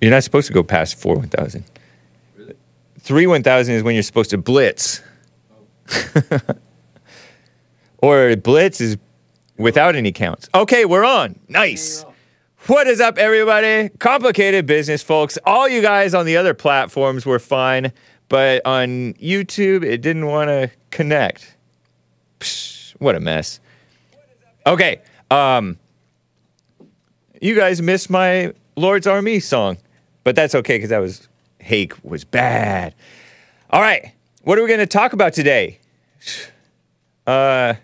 You're not supposed to go past four 1,000. Three 1,000 is when you're supposed to blitz. or blitz is without any counts. Okay, we're on. Nice. What is up, everybody? Complicated business, folks. All you guys on the other platforms were fine, but on YouTube, it didn't want to connect. Psh, what a mess. Okay, um, you guys missed my Lord's Army song, but that's okay because that was Hake was bad. All right, what are we going to talk about today? Uh,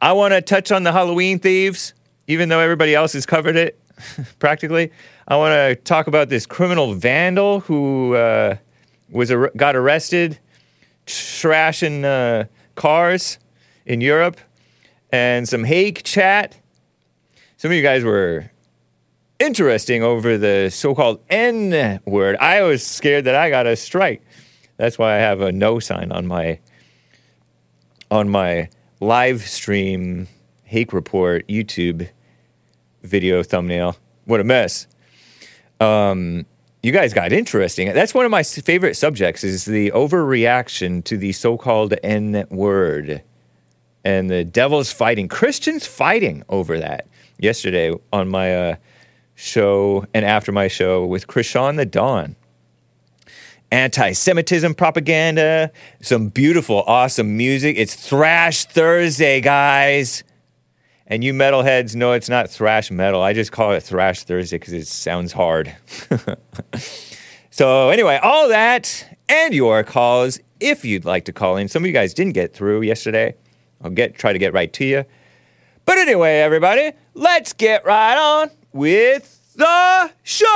I want to touch on the Halloween thieves, even though everybody else has covered it practically. I want to talk about this criminal vandal who uh, was ar- got arrested trashing uh, cars in Europe, and some Hake chat. Some of you guys were interesting over the so-called N word. I was scared that I got a strike. That's why I have a no sign on my on my live stream Hake Report YouTube video thumbnail. What a mess. Um, you guys got interesting. That's one of my favorite subjects is the overreaction to the so-called N word. And the devil's fighting, Christians fighting over that. Yesterday on my uh, show and after my show with Crishaun the Don anti Semitism propaganda, some beautiful, awesome music. It's Thrash Thursday, guys. And you metalheads know it's not thrash metal. I just call it Thrash Thursday because it sounds hard. so, anyway, all that and your calls, if you'd like to call in. Some of you guys didn't get through yesterday. I'll get try to get right to you. But anyway, everybody, let's get right on with the show.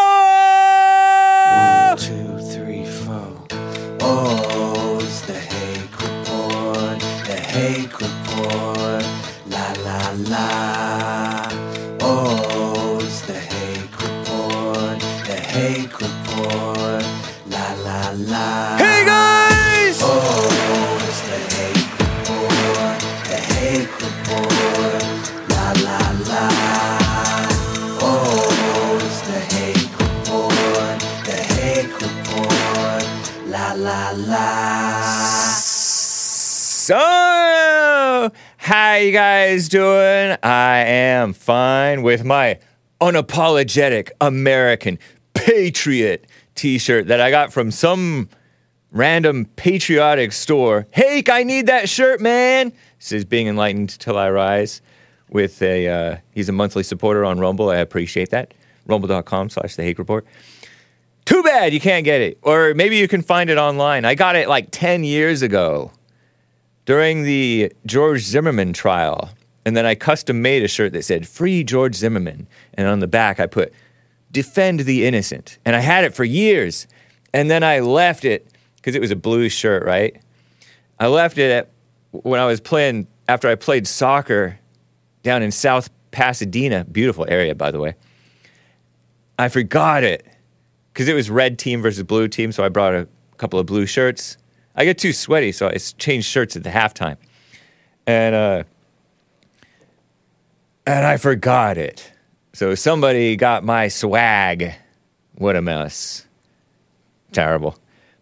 Two, three, four. Oh, it's the Hake Report, the Hake Report, la la la. So, how you guys doing? I am fine with my unapologetic American patriot t-shirt that I got from some random patriotic store. Hey, I need that shirt, man. Says being enlightened till I rise. With a, uh, he's a monthly supporter on Rumble. I appreciate that. Rumble.com slash the Hake Report. Too bad you can't get it. Or maybe you can find it online. I got it like 10 years ago during the George Zimmerman trial. And then I custom made a shirt that said Free George Zimmerman. And on the back, I put Defend the Innocent. And I had it for years. And then I left it because it was a blue shirt, right? I left it at, when I was playing, after I played soccer down in South Pasadena, beautiful area, by the way. I forgot it because it was red team versus blue team. So I brought a couple of blue shirts. I get too sweaty, so I changed shirts at the halftime, and uh, and I forgot it. So somebody got my swag. What a mess! Terrible.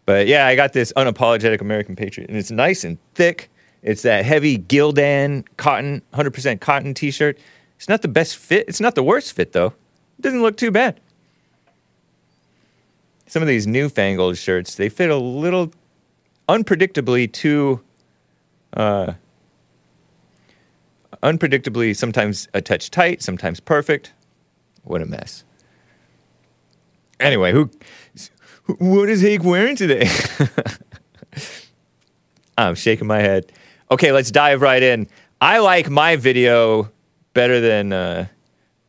But yeah, I got this unapologetic American Patriot, and it's nice and thick. It's that heavy Gildan cotton, 100% cotton T-shirt. It's not the best fit. It's not the worst fit though. It doesn't look too bad. Some of these newfangled shirts, they fit a little unpredictably too uh, unpredictably sometimes a touch tight sometimes perfect. What a mess. Anyway who what is Hake wearing today? I'm shaking my head. Okay let's dive right in. I like my video better than uh,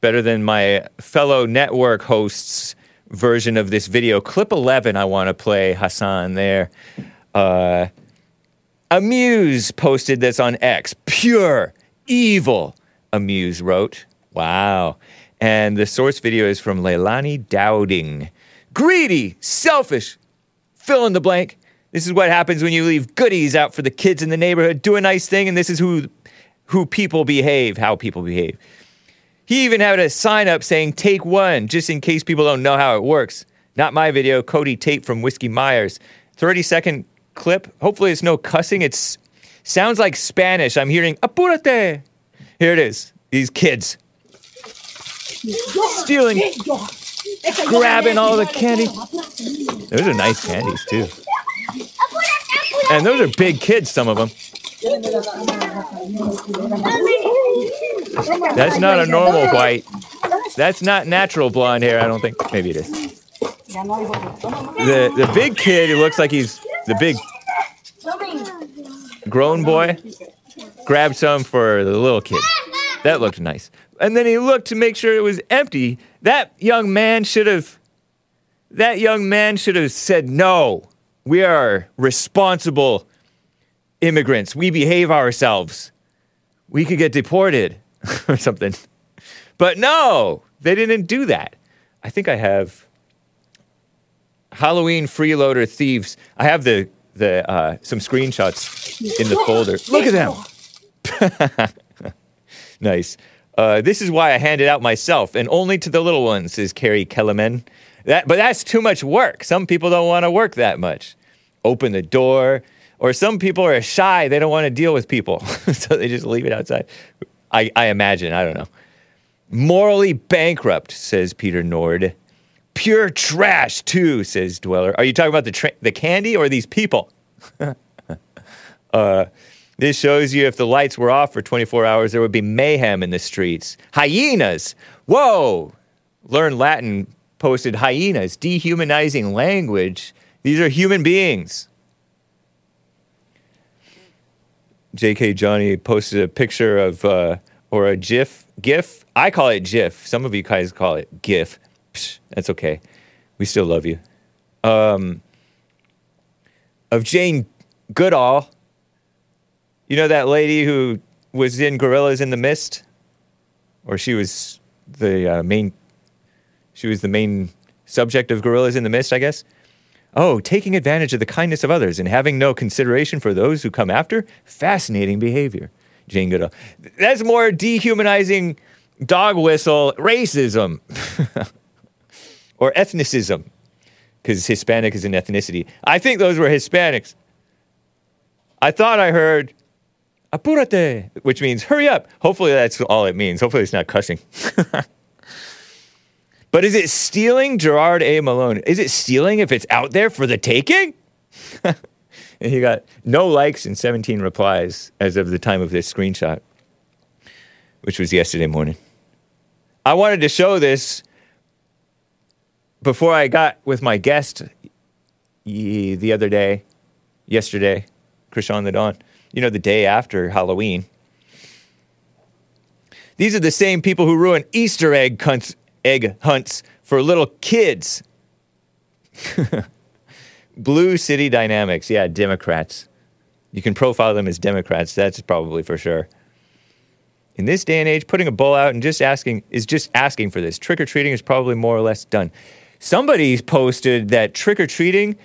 better than my fellow network hosts version of this video. Clip 11 i want to play hassan there uh, Amuse posted this on X. Pure evil, Amuse wrote. Wow. And the source video is from Leilani Dowding. Greedy, selfish, fill in the blank. This is what happens when you leave goodies out for the kids in the neighborhood. Do a nice thing, and this is who, who people behave, how people behave. He even had a sign up saying take one, just in case people don't know how it works. Not my video, Cody Tate from Whiskey Myers. 30 second clip. Hopefully it's no cussing. It sounds like Spanish. I'm hearing apúrate. Here it is. These kids stealing, grabbing all the candy. Those are nice candies too. And those are big kids, some of them. That's not a normal white. That's not natural blonde hair, I don't think. Maybe it is. The the big kid, it looks like he's the big grown boy, grabbed some for the little kid. That looked nice. And then he looked to make sure it was empty. That young man should have that young man should have said no. We are responsible immigrants. We behave ourselves. We could get deported or something. But no, they didn't do that. I think I have Halloween freeloader thieves. I have the the uh, some screenshots in the folder. Look at them. nice. Uh, this is why I hand it out myself, and only to the little ones, says Carrie Kellerman. That, but that's too much work. Some people don't want to work that much. Open the door, or some people are shy. They don't want to deal with people, so they just leave it outside. I, I imagine. I don't know. Morally bankrupt, says Peter Nord. Pure trash, too, says Dweller. Are you talking about the tra- the candy or these people? uh, this shows you if the lights were off for 24 hours, there would be mayhem in the streets. Hyenas! Whoa! Learn Latin posted hyenas, dehumanizing language. These are human beings. JK Johnny posted a picture of, uh, or a GIF. GIF? I call it GIF. Some of you guys call it GIF. Psh, that's okay. We still love you. Um, of Jane Goodall. You know that lady who was in Gorillas in the Mist? Or she was the uh, main she was the main subject of Gorillas in the Mist, I guess. Oh, taking advantage of the kindness of others and having no consideration for those who come after? Fascinating behavior. Jane Goodall. That's more dehumanizing dog whistle racism or ethnicism because Hispanic is an ethnicity. I think those were Hispanics. I thought I heard apúrate, which means hurry up. Hopefully that's all it means. Hopefully it's not cussing. but is it stealing, Gerard A. Malone? Is it stealing if it's out there for the taking? and he got no likes and 17 replies as of the time of this screenshot, which was yesterday morning. I wanted to show this before I got with my guest the other day, yesterday, Crishaun the Don, you know, the day after Halloween. These are the same people who ruin Easter egg, egg hunts for little kids. Blue City Dynamics, yeah, Democrats. You can profile them as Democrats, that's probably for sure. In this day and age, putting a bull out and just asking is just asking for this. Trick or treating is probably more or less done. Somebody posted that trick or treating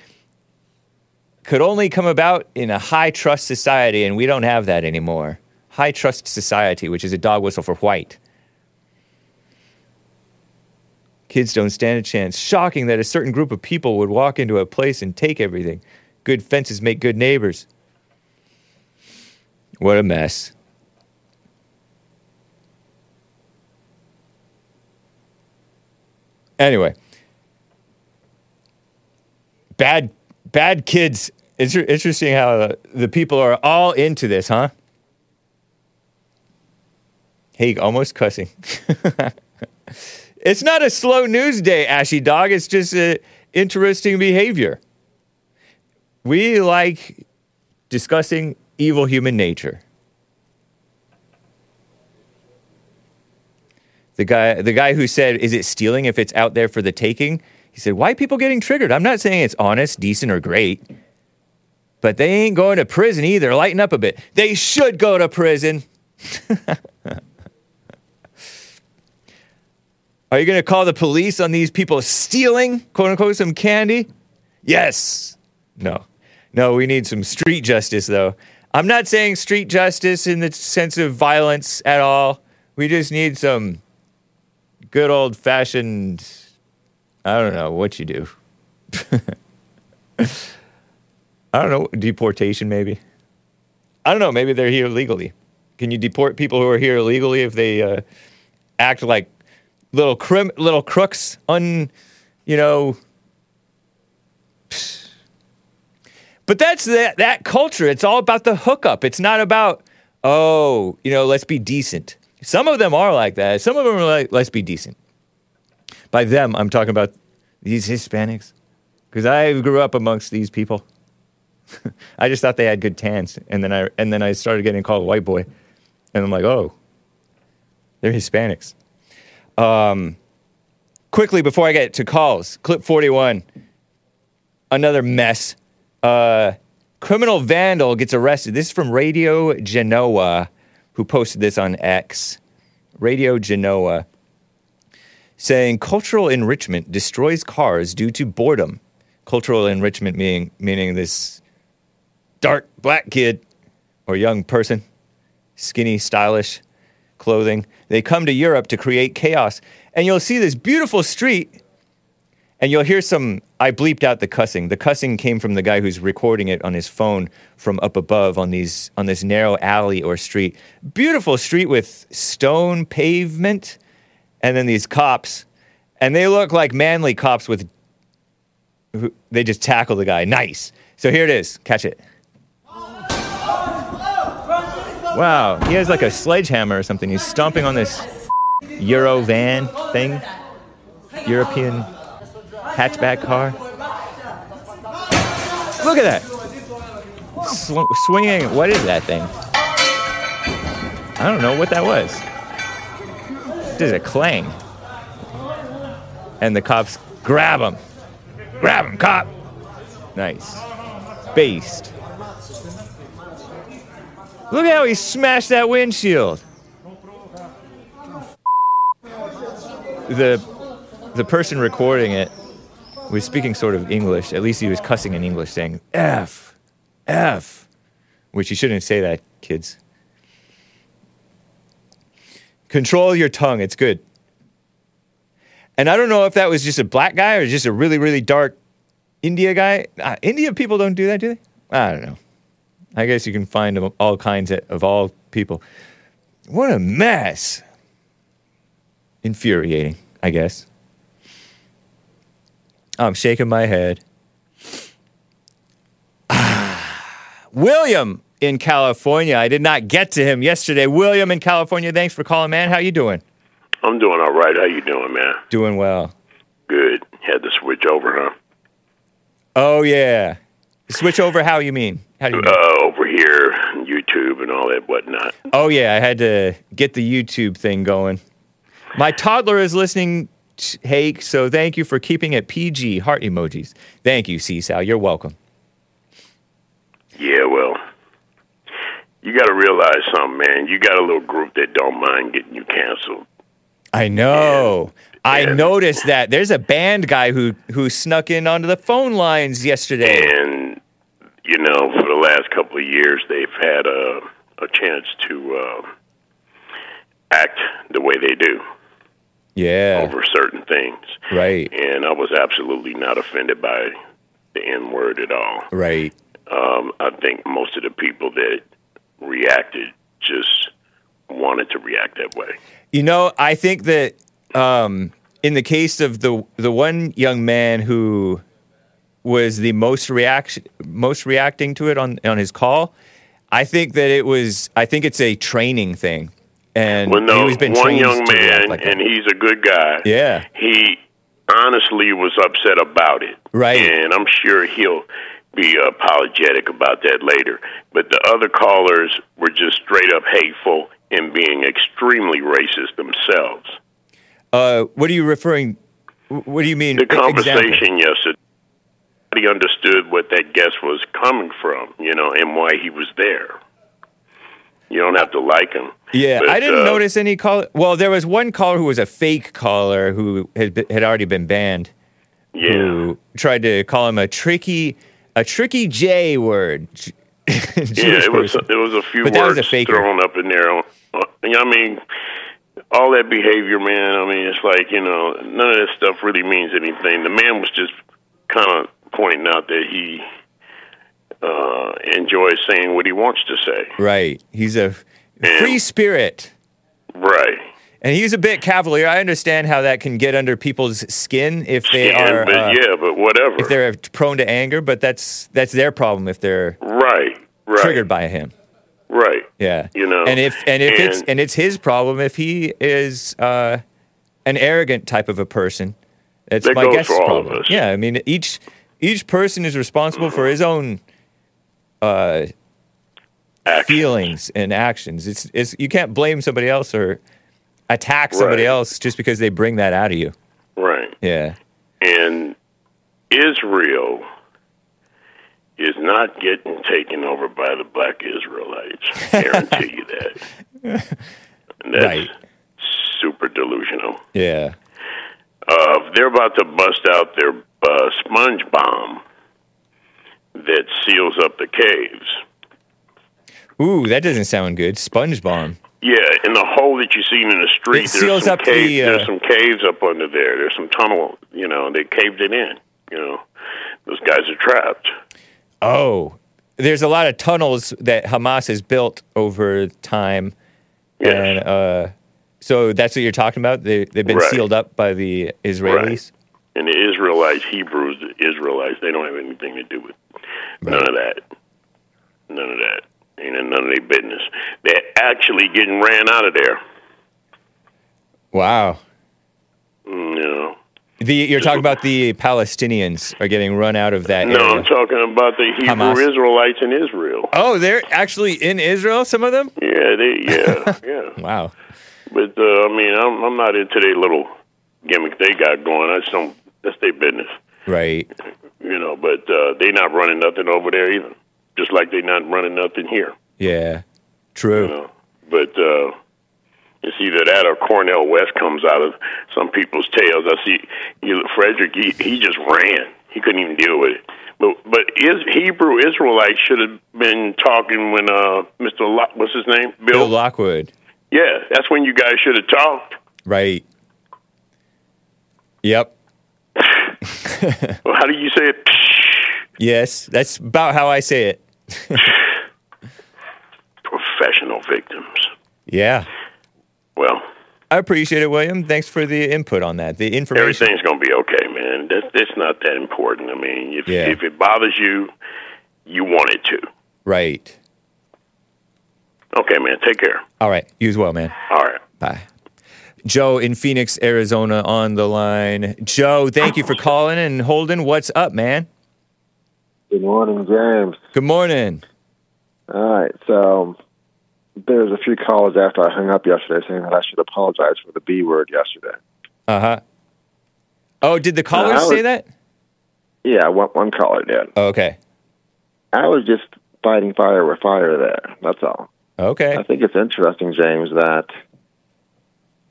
could only come about in a high trust society, and we don't have that anymore. High trust society, which is a dog whistle for white. Kids don't stand a chance. Shocking that a certain group of people would walk into a place and take everything. Good fences make good neighbors. What a mess. Anyway, bad bad kids. It's interesting how the people are all into this, huh? Hey, almost cussing. it's not a slow news day, Ashy Dog. It's just uh, interesting behavior. We like discussing evil human nature. The guy, the guy who said, "Is it stealing if it's out there for the taking?" He said, "Why people getting triggered? I'm not saying it's honest, decent, or great, but they ain't going to prison either. Lighten up a bit. They should go to prison." Are you going to call the police on these people stealing, quote unquote, some candy? Yes. No. No, we need some street justice, though. I'm not saying street justice in the sense of violence at all. We just need some good old fashioned. I don't know what you do. I don't know deportation maybe. I don't know. Maybe they're here legally. Can you deport people who are here illegally if they uh, act like little crim- little crooks? Un, you know. But that's that that culture. It's all about the hookup. It's not about oh, you know, let's be decent. Some of them are like that. Some of them are like let's be decent. By them, I'm talking about these Hispanics, because I grew up amongst these people. I just thought they had good tans, and then I and then I started getting called white boy, and I'm like, oh, they're Hispanics. Um, quickly before I get to calls, clip 41, another mess. Uh, criminal vandal gets arrested. This is from Radio Genoa, who posted this on X. Radio Genoa saying cultural enrichment destroys cars due to boredom. Cultural enrichment meaning meaning this dark black kid or young person, skinny, stylish clothing. They come to Europe to create chaos. And you'll see this beautiful street, and you'll hear some. I bleeped out the cussing. The cussing came from the guy who's recording it on his phone from up above on these on this narrow alley or street. Beautiful street with stone pavement, and then these cops, and they look like manly cops with. Who, they just tackle the guy. Nice. So here it is. Catch it. Wow, he has like a sledgehammer or something. He's stomping on this Euro van thing, European hatchback car. Look at that. Sw- swinging. What is that thing? I don't know what that was. There's a clang. And the cops grab him. Grab him, cop. Nice. Based. Look at how he smashed that windshield. The the person recording it was speaking sort of English. At least he was cussing in English, saying F, F, which you shouldn't say that, kids. Control your tongue. It's good. And I don't know if that was just a black guy or just a really, really dark India guy. Uh, India people don't do that, do they? I don't know. I guess you can find all kinds of, of all people. What a mess. Infuriating, I guess. I'm shaking my head. William in California. I did not get to him yesterday. William in California, thanks for calling, man. How you doing? I'm doing all right. How you doing, man? Doing well. Good. Had to switch over, huh? Oh yeah. Switch over how you mean? How do you mean? Uh, over here, YouTube and all that whatnot. Oh yeah, I had to get the YouTube thing going. My toddler is listening. t- Hey, so thank you for keeping it PG. Heart emojis. Thank you, Sal. You're welcome. Yeah, well, you got to realize something, man. You got a little group that don't mind getting you canceled. I know. I Yeah. noticed that. There's a band guy who who snuck in onto the phone lines yesterday. And you know, for the last couple of years, they've had a a chance to uh, act the way they do Yeah. over certain things. Right. And I was absolutely not offended by the N word at all. Right. Um, I think most of the people that reacted just wanted to react that way. You know, I think that um, in the case of the the one young man who was the most reaction most reacting to it on on his call, I think that it was. I think it's a training thing, and Well, no, he's been one young man, like that. and he's a good guy. Yeah. he honestly was upset about it. Right. and I'm sure he'll be apologetic about that later. But the other callers were just straight up hateful and being extremely racist themselves. Uh, what are you referring? What do you mean? The Example. conversation yesterday. He understood what that guest was coming from, you know, and why he was there. You don't have to like him. Yeah, But, I didn't uh, notice any call. Well, there was one caller who was a fake caller who had had already been banned. Yeah. Who tried to call him a tricky, a tricky J word. Yeah, it was person. there was a few But was words a thrown up in there. I mean, all that behavior, man. I mean, it's like you know, none of that stuff really means anything. The man was just kind of pointing out that he uh, enjoys saying what he wants to say. Right. He's a And- free spirit. Right. And he's a bit cavalier. I understand how that can get under people's skin if they And- are but uh, yeah, but whatever. if they're prone to anger, but that's that's their problem if they're right. Right. triggered by him. Right. Yeah. You know, And if and if it's and- and it's his problem if he is uh, an arrogant type of a person. It's That my goes guest's for all of problem. Yeah, I mean each each person is responsible for his own uh, feelings and actions. It's it's you can't blame somebody else or attack somebody Right. else just because they bring that out of you. Right. Yeah. And Israel is not getting taken over by the black Israelites. I guarantee you that. And that's Right. super delusional. Yeah. Uh, they're about to bust out their uh, sponge bomb that seals up the caves. Ooh, that doesn't sound good. Sponge bomb. Yeah, in the hole that you see in the street, It seals there's some up caves. the, uh, there's some caves up under there. There's some tunnel. You know, they caved it in. You know, those guys are trapped. Oh, there's a lot of tunnels that Hamas has built over time, Yes. and uh, so that's what you're talking about. They they've been Right. sealed up by the Israelis. And the Israelites, Hebrews, the Israelites, they don't have anything to do with none of that. None of that. Ain't none of their business. They're actually getting ran out of there. Wow. Mm, You know. The you're talking about the Palestinians are getting run out of that No, area. I'm talking about the Hebrew Hamas. Israelites in Israel. oh, they're actually in Israel. Some of them. Yeah, they. Yeah, yeah. Wow. But uh, I mean, I'm I'm not into their little gimmick they got going. Just don't. That's their business, Right. you know. But uh, they're not running nothing over there either. Just like they're not running nothing here, Yeah. True. you know. But uh, it's either that or Cornel West comes out of some people's tails. I see you, Frederick. He he just ran. He couldn't even deal with it. But but is Hebrew Israelites should have been talking when uh Mr. Lock, what's his name Bill Lockwood. Yeah, that's when you guys should have talked. Right. Yep. Well, how do you say it? Yes, that's about how I say it. Professional victims. Yeah. Well, I appreciate it, William. Thanks for the input on that. The information. everything's going to be okay, man. That's it's not that important. I mean, if Yeah. if it bothers you, you want it to. Right. Okay, man. Take care. All right. You as well, man. All right. Bye. Joe in Phoenix, Arizona on the line. Joe, thank you for calling and holding. What's up, man? Good morning, James. Good morning. All right, so there was a few calls after I hung up yesterday saying that I should apologize for the B word yesterday. Uh huh. Oh, did the callers I was- say that? Yeah, one, one caller did. Oh, okay. I was just fighting fire with fire there. That's all. Okay. I think it's interesting, James, that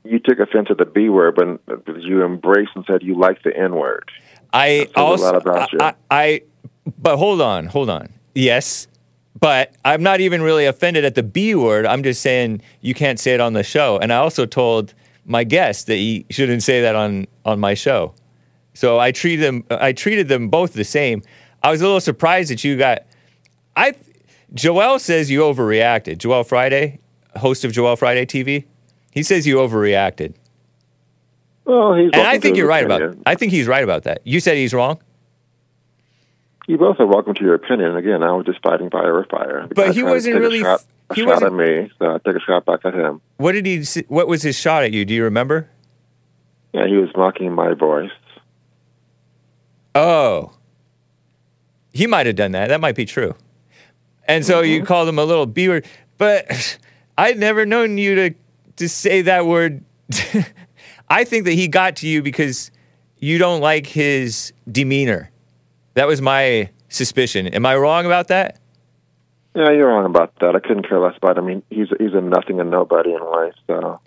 you took offense at the B word, but you embraced and said you like the N word. I also, lot about you. I, I, but hold on, hold on. Yes, but I'm not even really offended at the B word. I'm just saying you can't say it on the show. And I also told my guest that he shouldn't say that on on my show. So I treated them. I treated them both the same. I was a little surprised that you got. I, Joel says you overreacted. Joel Friday, host of Joel Friday TV, he says you overreacted. Well, he's And I think you're right about. I think he's right about that. You said he's wrong. You both are welcome to your opinion. Again, I was just fighting fire with fire. The But he wasn't take a really- Shot, a he shot at me, so I took a shot back at him. What did he? What was his shot at you? Do you remember? Yeah, he was mocking my voice. Oh, he might have done that. That might be true. And so you mm-hmm. called him a little B word, but I'd never known you to to say that word. I think that he got to you because you don't like his demeanor. That was my suspicion. Am I wrong about that? Yeah, you're wrong about that. I couldn't care less about. Him. I mean, he's he's a nothing and nobody in life. So,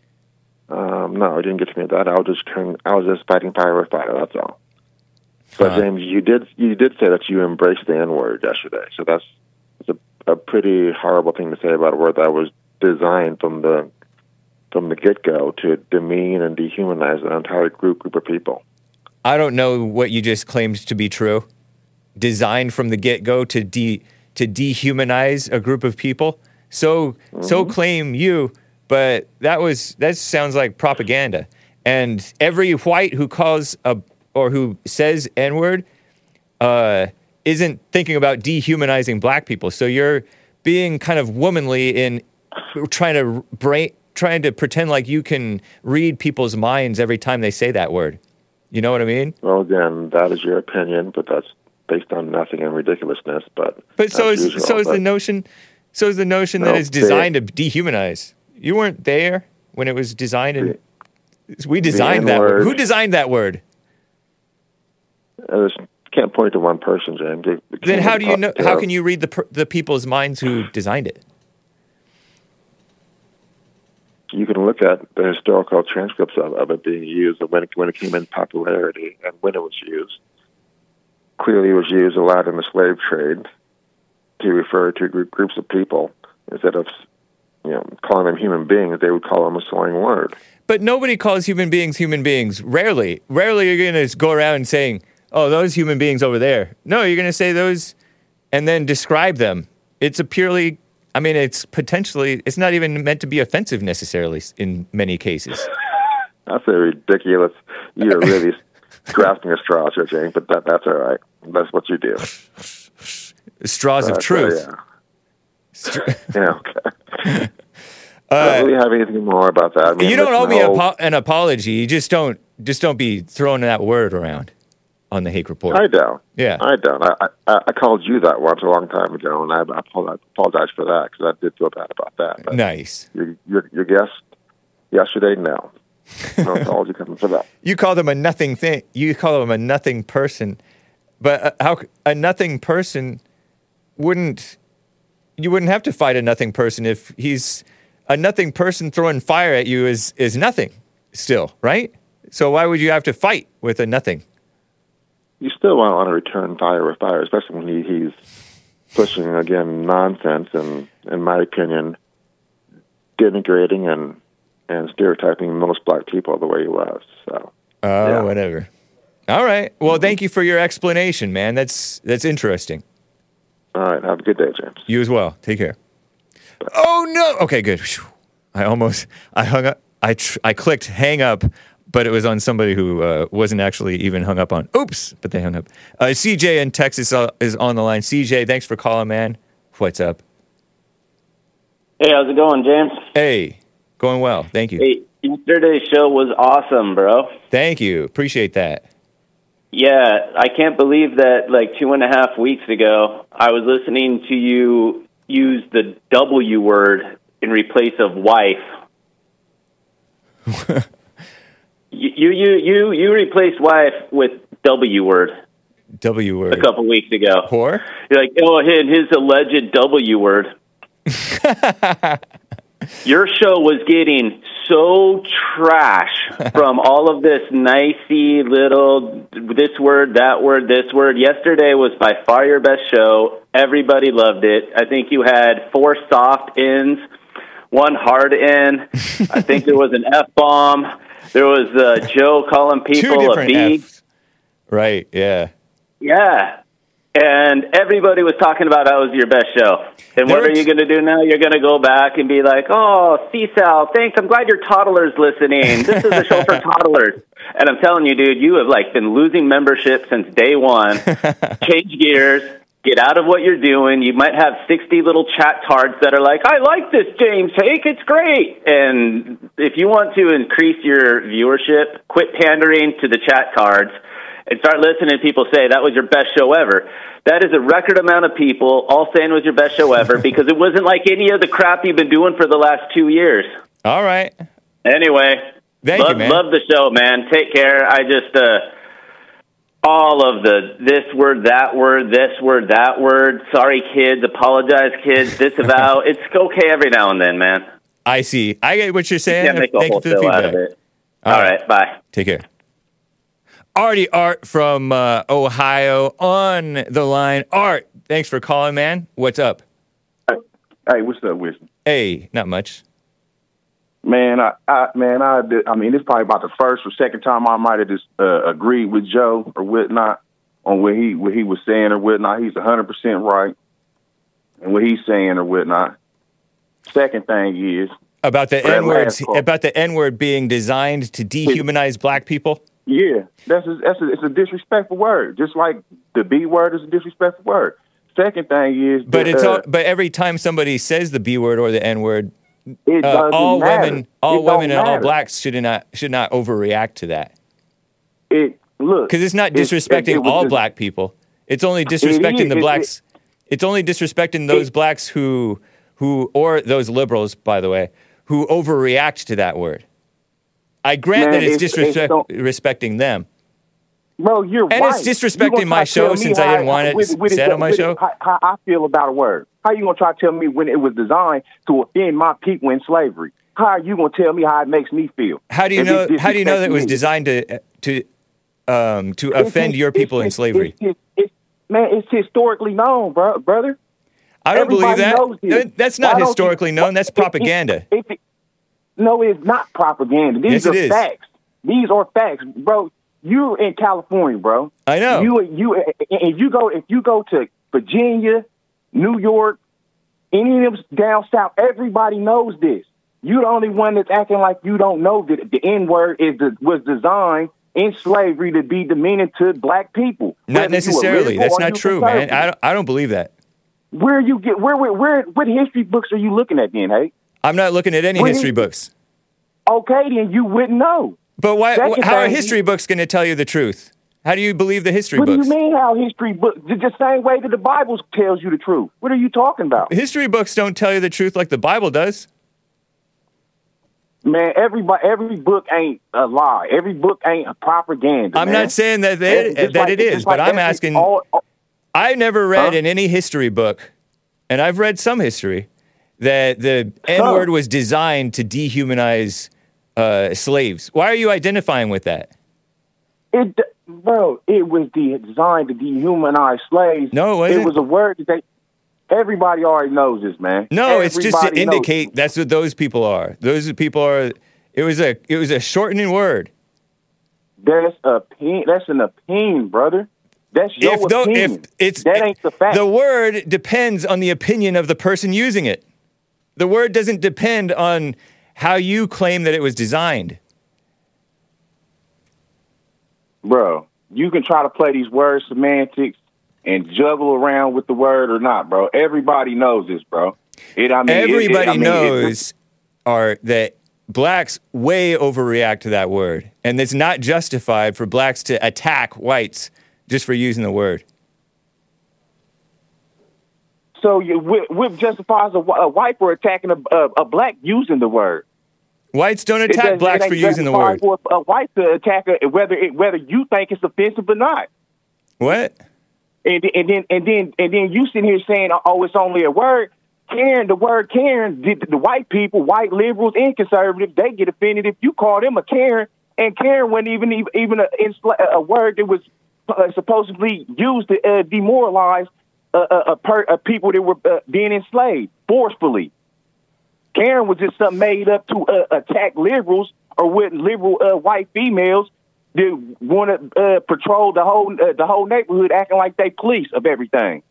um, no, it didn't get to me with that. I was just trying, I was just fighting fire with fire. That's all. But Huh. James, you did you did say that you embraced the N word yesterday. So that's, that's a, a pretty horrible thing to say about a word that was designed from the from the get go to demean and dehumanize an entire group group of people. I don't know what you just claimed to be true. Designed from the get go to de to dehumanize a group of people. So so claim you, but that was that sounds like propaganda. And every white who calls a or who says N word uh, isn't thinking about dehumanizing black people. So you're being kind of womanly in trying to brain, trying to pretend like you can read people's minds every time they say that word. You know what I mean? Well, again, that is your opinion, but that's based on nothing and ridiculousness. But But so is usual, so is the notion so is the notion that it's designed to dehumanize. You weren't there when it was designed and we designed that word. Who designed that word? I just can't point to one person, James. Then how do you know how can you read the the people's minds who designed it? You can look at the historical transcripts of, of it being used and when it, when it came in popularity and when it was used. Clearly, was used a lot in the slave trade to refer to group, groups of people instead of you know calling them human beings. They would call them a slang word. But nobody calls human beings human beings. Rarely. Rarely you're going to go around saying, "Oh, those human beings over there." No, you're going to say those and then describe them. It's a purely I mean, it's potentially it's not even meant to be offensive necessarily in many cases. That's a ridiculous. You're really grasping at straws here, James. But that that's all right. That's what you do. Straws of Uh, so, truth. yeah. yeah. Okay. I Uh, don't really have anything more about that. I mean, you don't owe me the whole- po- an apology. You just don't just don't be throwing that word around on the Hake Report. I don't. Yeah. I don't. I, I I called you that once a long time ago, and I, I apologize for that because I did feel bad about that. But Nice. your, your your guest yesterday, no, no apology coming for that. You call them a nothing thing. You call them a nothing person, but uh, how a nothing person wouldn't you wouldn't have to fight a nothing person if he's a nothing person throwing fire at you is is nothing still, right? So why would you have to fight with a nothing? You still want to want to return fire with fire, especially when he, he's pushing again nonsense and, in my opinion, denigrating and and stereotyping most black people the way he was. So Oh, Yeah. whatever. All right. Well, thank you for your explanation, man. That's that's interesting. all right, have a good day, James. You as well. Take care. Oh no. Okay, good. Phew. I almost I hung up. I tr- I clicked hang up, but it was on somebody who uh, wasn't actually even hung up on. Oops, but they hung up. Uh, CJ in Texas uh, is on the line. CJ, thanks for calling, man. What's up? Hey, how's it going, James? Hey, going well. Thank you. Hey, yesterday's show was awesome, bro. Thank you. Appreciate that. Yeah, I can't believe that like two and a half weeks ago, I was listening to you use the W word in replace of wife. you, you you you you replaced wife with W word W word. a couple weeks ago. Whore? You're like, oh, his, his alleged W word. Your show was getting so trash from all of this nicey little this word, that word, this word. Yesterday was by far your best show. Everybody loved it. I think you had four soft ends, one hard end. I think there was an F bomb. There was uh, Joe calling people a B. Fs. Right. Yeah. Yeah. And everybody was talking about that was your best show. And There what are you going to do now? You're going to go back and be like, oh, C-Sal, thanks. I'm glad your toddler's listening. This is a show for toddlers. And I'm telling you, dude, you have like been losing membership since day one. Change gears. Get out of what you're doing. You might have 60 little chat tards that are like, I like this James Hake. It's great. And if you want to increase your viewership, quit pandering to the chat cards and start listening to people say that was your best show ever. That is a record amount of people all saying it was your best show ever because it wasn't like any of the crap you've been doing for the last two years. All right. Anyway, Thank you, love, man. love the show, man. Take care. I just uh all of the this word, that word, this word, that word. Sorry, kids. Apologize, kids. Disavow. it's okay every now and then, man. I see. I get what you're saying. Can't make a Thank whole you for the show out of feedback. it. all right. bye. Take care. Artie Art from uh, Ohio on the line. Art, thanks for calling, man. What's up? Hey, what's up, Wisdom? Hey, not much. Man, I, I man, I, I mean, it's probably about the first or second time I might have just uh, agreed with Joe or whatnot on what he what he was saying or whatnot. He's hundred percent right, and what he's saying or whatnot. Second thing is, About the N word, last call. about the N word being designed to dehumanize black people. Yeah, that's a, that's a, it's a disrespectful word, just like the B word is a disrespectful word. Second thing is, But that, it's uh, all, but every time somebody says the B word or the N word, uh, all matter. women, all It women, and all blacks should not should not overreact to that It look because it's not it- it- disrespecting it all just- black people. It's only disrespecting is. the blacks. it's only disrespecting those blacks who who or those liberals, by the way, who overreact to that word. I grant Man, that it's it's- it's disrespect, them. Bro, you're And right. it's disrespecting You my try to tell show since I didn't want it with- with said on my show? How, how I feel about a word. How you gonna try to tell me when it was designed to offend my people in slavery? How are you gonna tell me how it makes me feel? How do you know? How do you know that it was designed to to um, to offend it's- your people in slavery? Man, it's historically known, bro, brother. I don't believe Everybody that. knows. That- That's not historically known. That's if- if- propaganda. if it- no, it's not propaganda. These Yes, are facts. These are facts, bro. You're in California, bro. I know. You you and you go if you go to Virginia, New York, any of them down south, everybody knows this. You're the only one that's acting like you don't know that the N word is the, was designed in slavery to be demeaning to black people. Not you necessarily. That's not true, man. I don't, I don't believe that. Where you get where where where what history books are you looking at then, hey? I'm not looking at any What history is- books. Okay, then you wouldn't know. But why? Second How are history books going to tell you the truth? How do you believe the history What books? do you mean how history books? The the same way that the Bible tells you the truth. What are you talking about? History books don't tell you the truth like the Bible does. Man, everybody, every book ain't a lie. Every book ain't a propaganda. I'm man. not saying that they, that like- it is, but like I'm asking. all- all- I never read Huh? in any history book, and I've read some history, that the N word was designed to dehumanize uh, slaves. Why are you identifying with that? it, bro, it was designed to dehumanize slaves. No, it it was a word that they. Everybody already knows this, man. No, it's just to Everybody indicate that's what those people are. Those people are. It was a it was a shortening word. That's a opinion. That's an opinion, brother. That's your if opinion. if it's that ain't the fact. the word depends on the opinion of the person using it. The word doesn't depend on how you claim that it was designed. bro. You can try to play these word semantics and juggle around with the word or not, bro. Everybody knows this, bro. It, I mean, it- it- Everybody I mean, it- knows are that blacks way overreact to that word, and it's not justified for blacks to attack whites just for using the word. So you, whip, whip justifies a, a white for attacking a, a, a black using the word. Whites don't attack blacks for using the word. For a white to attack a, whether it, whether you think it's offensive or not. What? And, and then and then and then you sitting here saying, "Oh, it's only a word." Karen, the word Karen, the, the white people, white liberals and conservatives, they get offended if you call them a Karen. And Karen wasn't even even, even a, a word that was uh, supposedly used to uh, demoralize uh, uh, per, uh, people that were uh, being enslaved forcefully. Karen was just something made up to uh, attack liberals or with liberal uh, white females that want to uh, patrol the whole uh, the whole neighborhood, acting like they police of everything.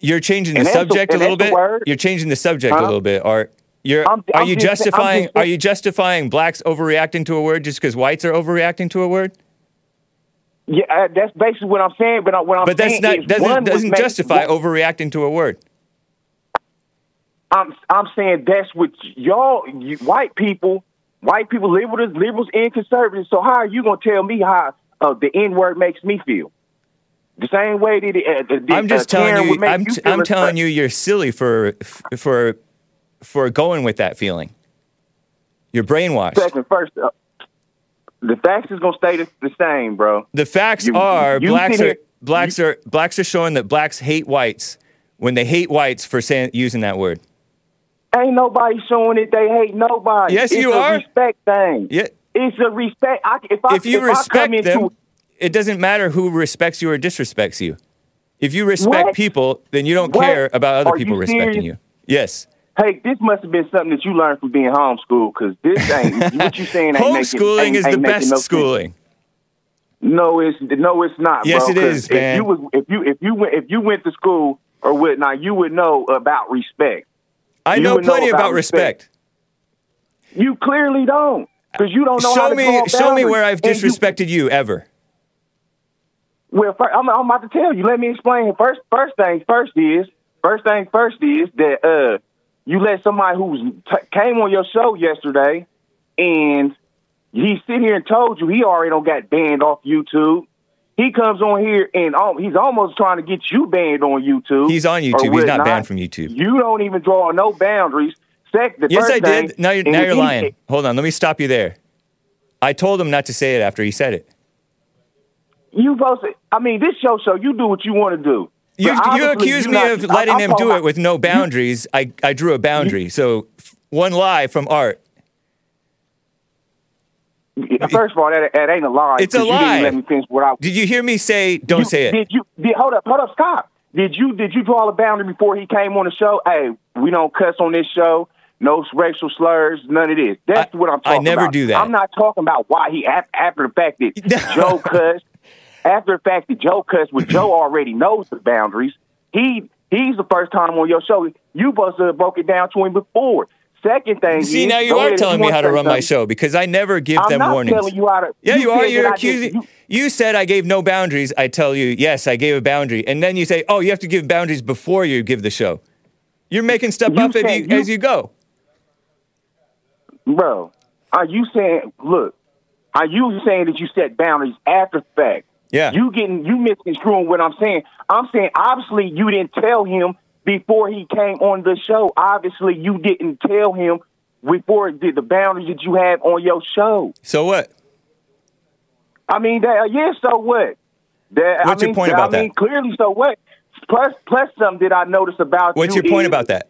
You're changing the And that's the- subject a little bit. You're changing the subject a little bit. Are you're I'm- are I'm you just- justifying just- are you justifying blacks overreacting to a word just because whites are overreacting to a word? Yeah, uh, that's basically what I'm saying. But I- what I'm But that's saying not doesn't one doesn't justify overreacting to a word. I'm I'm saying that's what y'all you, white people, white people, liberals, liberals and conservatives. So how are you gonna tell me how uh, the N word makes me feel? The same way that it, uh, the, I'm just uh, telling you. I'm you I'm telling you. You're silly for for for going with that feeling. You're brainwashed. Second, first, uh, the facts is gonna stay the, the same, bro. The facts You- are you blacks are blacks are blacks are showing that blacks hate whites when they hate whites for saying using that word. Ain't nobody showing that they hate nobody. Yes, it's you a are. respect thing. Yeah. It's a respect. I, if I, If you if respect into, them, it doesn't matter who respects you or disrespects you. If you respect What? people, then you don't What? care about other Are people you respecting you. Yes. Hey, this must have been something that you learned from being homeschooled, because this ain't what you're saying. Ain't making, Homeschooling ain't, is ain't the best no sense. schooling. No, it's no, it's not. Yes, bro, it is, if. You was, if you if you went if you went to school or whatnot, you would know about respect. I You know would know plenty about about respect. You clearly don't, because you don't know how Show to me, show me where I've And you- disrespected you ever. Well, i I'm, I'm about to tell you. Let me explain. First, first thing first is first thing first is that uh, you let somebody who t- came on your show yesterday, and he sit here and told you he already don't got banned off YouTube. He comes on here and um, he's almost trying to get you banned on YouTube. He's on YouTube. He's not banned from YouTube. You don't even draw no boundaries. Sec, Yes, I thing- did. Now you're, now you're lying. Hold on. Let me stop you there. I told him not to say it after he said it. You supposed to, I mean, this show show you do what you want to do. You, you obviously accused me not- of letting I'm him do it with no boundaries. I, I drew a boundary. So one lie from Art. First of all, that, that ain't a lie. It's a 'cause you lie. didn't let me finish what I. Did you hear me say don't you, say it? Did you? Did, hold up, hold up, stop. Did you did you draw a boundary before he came on the show? Hey, we don't cuss on this show. No racial slurs, none of this. That's I- what I'm talking about. I never about. do that. I'm not talking about why he after the fact that Joe cussed. After the fact that Joe cussed, when Joe already knows the boundaries, he he's the first time on your show. You to have broke it down to him before. Second thing, See, is, now you are telling you me how to run my show because I never give I'm them not warnings. telling you how to. Yeah, you, are. said You're that I did- accusing. you- You said I gave no boundaries. I tell you, yes, I gave a boundary, and then you say, "Oh, you have to give boundaries before you give the show." You're making stuff You up as you, you- as you go. bro. Are you saying? Look, are you saying that you set boundaries after the fact? Yeah. You getting you misconstruing what I'm saying. I'm saying obviously you didn't tell him before he came on the show. Obviously you didn't tell him before the, the boundaries that you have on your show. So what? I mean, that, uh, yeah. So what? That, What's I your mean, point about I mean, that? clearly. So what? Plus, plus something that I noticed about What's you your point is- about that?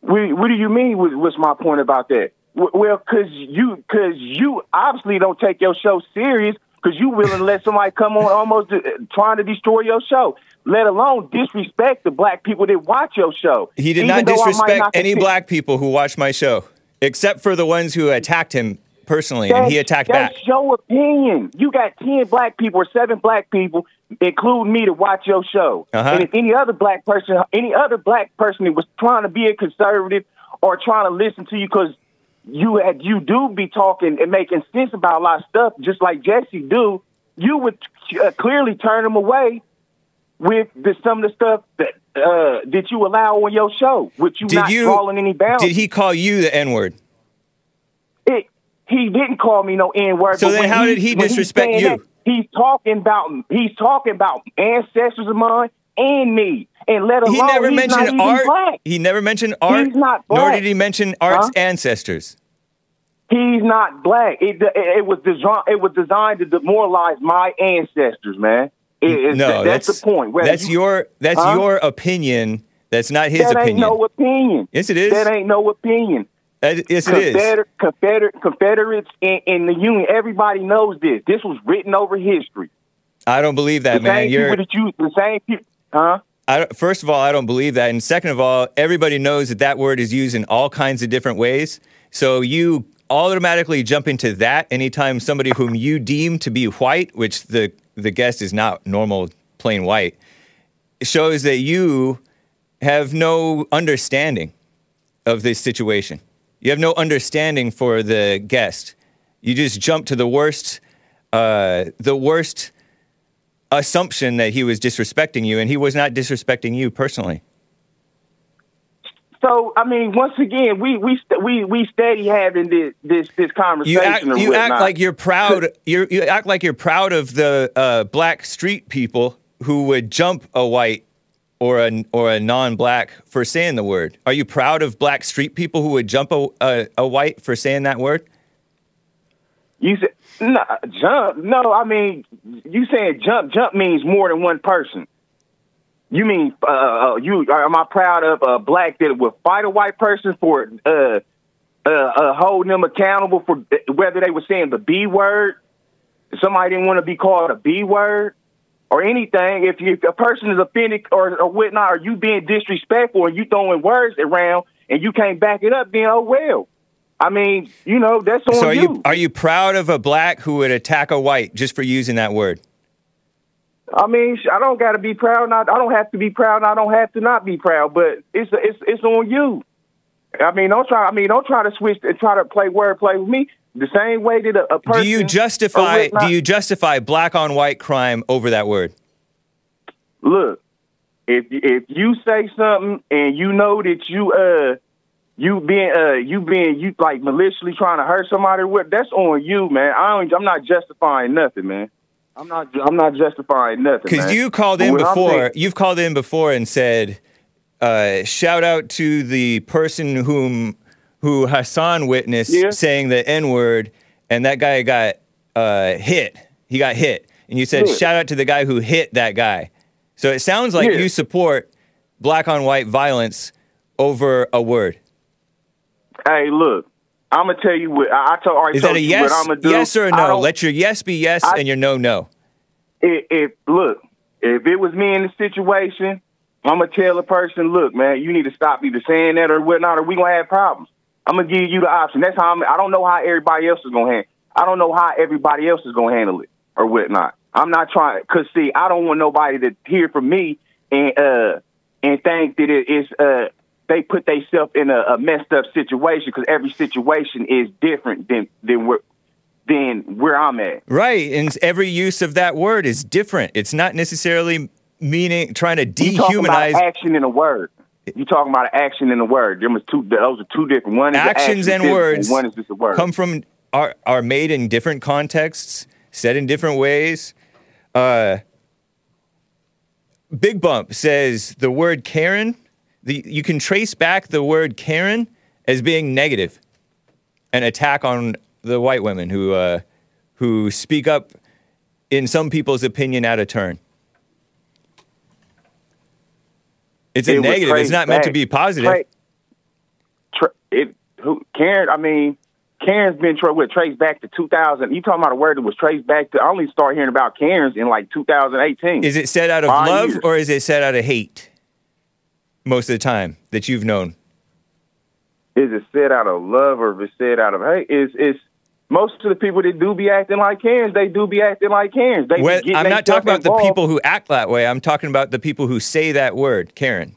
What, what do you mean? What, what's my point about that? Well, because you, because you obviously don't take your show serious. Because you willing to let somebody come on almost uh, trying to destroy your show, let alone disrespect the black people that watch your show. He did Even not though I might disrespect not any black people who watched my show, except for the ones who attacked him personally, and he That's- attacked back. That's your opinion. You got ten black people or seven black people, including me, to watch your show. Uh-huh. And if any other black person, any other black person that was trying to be a conservative or trying to listen to you because you had you do be talking and making sense about a lot of stuff, just like Jesse do, you would uh, clearly turn them away with the, some of the stuff that uh, that you allow on your show, with you Did not you? drawing any boundaries. Did he call you the N word? It, he didn't call me no N word. So then how did he disrespect you? he's talking about he's talking about ancestors of mine and me, and let alone He never mentioned art. black. He never mentioned art. He's not black. Nor did he mention art's Huh? ancestors. He's not black. It, it, it was designed. It was designed to demoralize my ancestors, man. It- no, that's, the point. Whether That's you- your that's Huh? your opinion. That's not his that ain't opinion. no opinion. Yes, it is. That ain't no opinion. That- yes, it is. Confeder- Confeder- Confederates in, in the Union, everybody knows this. This was written over history. I don't believe that, the man. You're that you, the same people, huh? I first of all, I don't believe that, and second of all, everybody knows that that word is used in all kinds of different ways. So you automatically jump into that anytime somebody whom you deem to be white, which the the guest is not normal plain white, shows that you have no understanding of this situation. You have no understanding for the guest. You just jump to the worst, uh, the worst assumption that he was disrespecting you, and he was not disrespecting you personally. So I mean, once again, we we st- we we steady having this this this conversation. You act, you act like you're proud. You're, you act like you're proud of the uh, black street people who would jump a white or a or a non-black for saying the word. Are you proud of black street people who would jump a, a, a white for saying that word? you said no jump. No, I mean you saying jump. Jump means more than one person. You mean uh, uh, you? Am I proud of a black that would fight a white person for uh, uh, uh, holding them accountable for whether they were saying the B word? Somebody didn't want to be called a B word, or anything, if, you, if a person is offended or, or whatnot, or you being disrespectful and you throwing words around and you can't back it up, then oh well. I mean, you know, that's on So are you. you are you proud of a black who would attack a white just for using that word? I mean, I don't got to be proud. Not, I don't have to be proud. and I don't have to not be proud. But it's it's it's on you. I mean, don't try. I mean, don't try to switch and try to play wordplay with me the same way that a, a person. Do you justify whatnot- do you justify black on white crime over that word? look? If if you say something and you know that you uh you being uh you being you like maliciously trying to hurt somebody, what that's on you, man. I don't. I'm not justifying nothing, man. I'm not. I'm not justifying nothing. Because you called in before. You've called in before and said, uh, "Shout out to the person whom who Hassan witnessed Yeah. saying the N word, and that guy got uh, hit. He got hit, and you said, Yeah. "Shout out to the guy who hit that guy." So it sounds like Yeah. you support black on white violence over a word. Hey, look, I'm gonna tell you what I, I told. Already Is that a you yes, I'm gonna do. yes or no? Let your yes be yes I- and your no no. if, if look, if it was me in the situation, I'm gonna tell a person, look, man, you need to stop either saying that or whatnot, or we gonna have problems. I'm gonna give you the option. That's how I'm. I don't know how everybody else is gonna handle. I don't know how everybody else is gonna handle it or whatnot. I'm not trying because see, I don't want nobody to hear from me and uh and think that it is uh they put themselves in a, a messed up situation because every situation is different than than where than where I'm at. Right, and every use of that word is different. It's not necessarily meaning trying to dehumanize action in a word. You talking about action in a word. There was two. Those are two different. One an actions action and words. One is just a word. Come from are are made in different contexts, said in different ways. Uh, Big Bump says the word Karen. The, you can trace back the word Karen as being negative, an attack on the white women who uh, who speak up, in some people's opinion, out of turn. It's a It negative. It's not meant to be positive. Tra- tra- it, who, Karen, I mean, Karen's been tra- what, traced back to 2000. You talking about a word that was traced back to? I only started hearing about Karens in like 2018. Is it said out of Five love years. or is it said out of hate? Most of the time that you've known. Is it said out of love or is it said out of hate? Is is most of the people that do be acting like Karens, they do be acting like Karens. They Well, I'm not talking about the people who act that way. I'm talking about the people who say that word, Karen.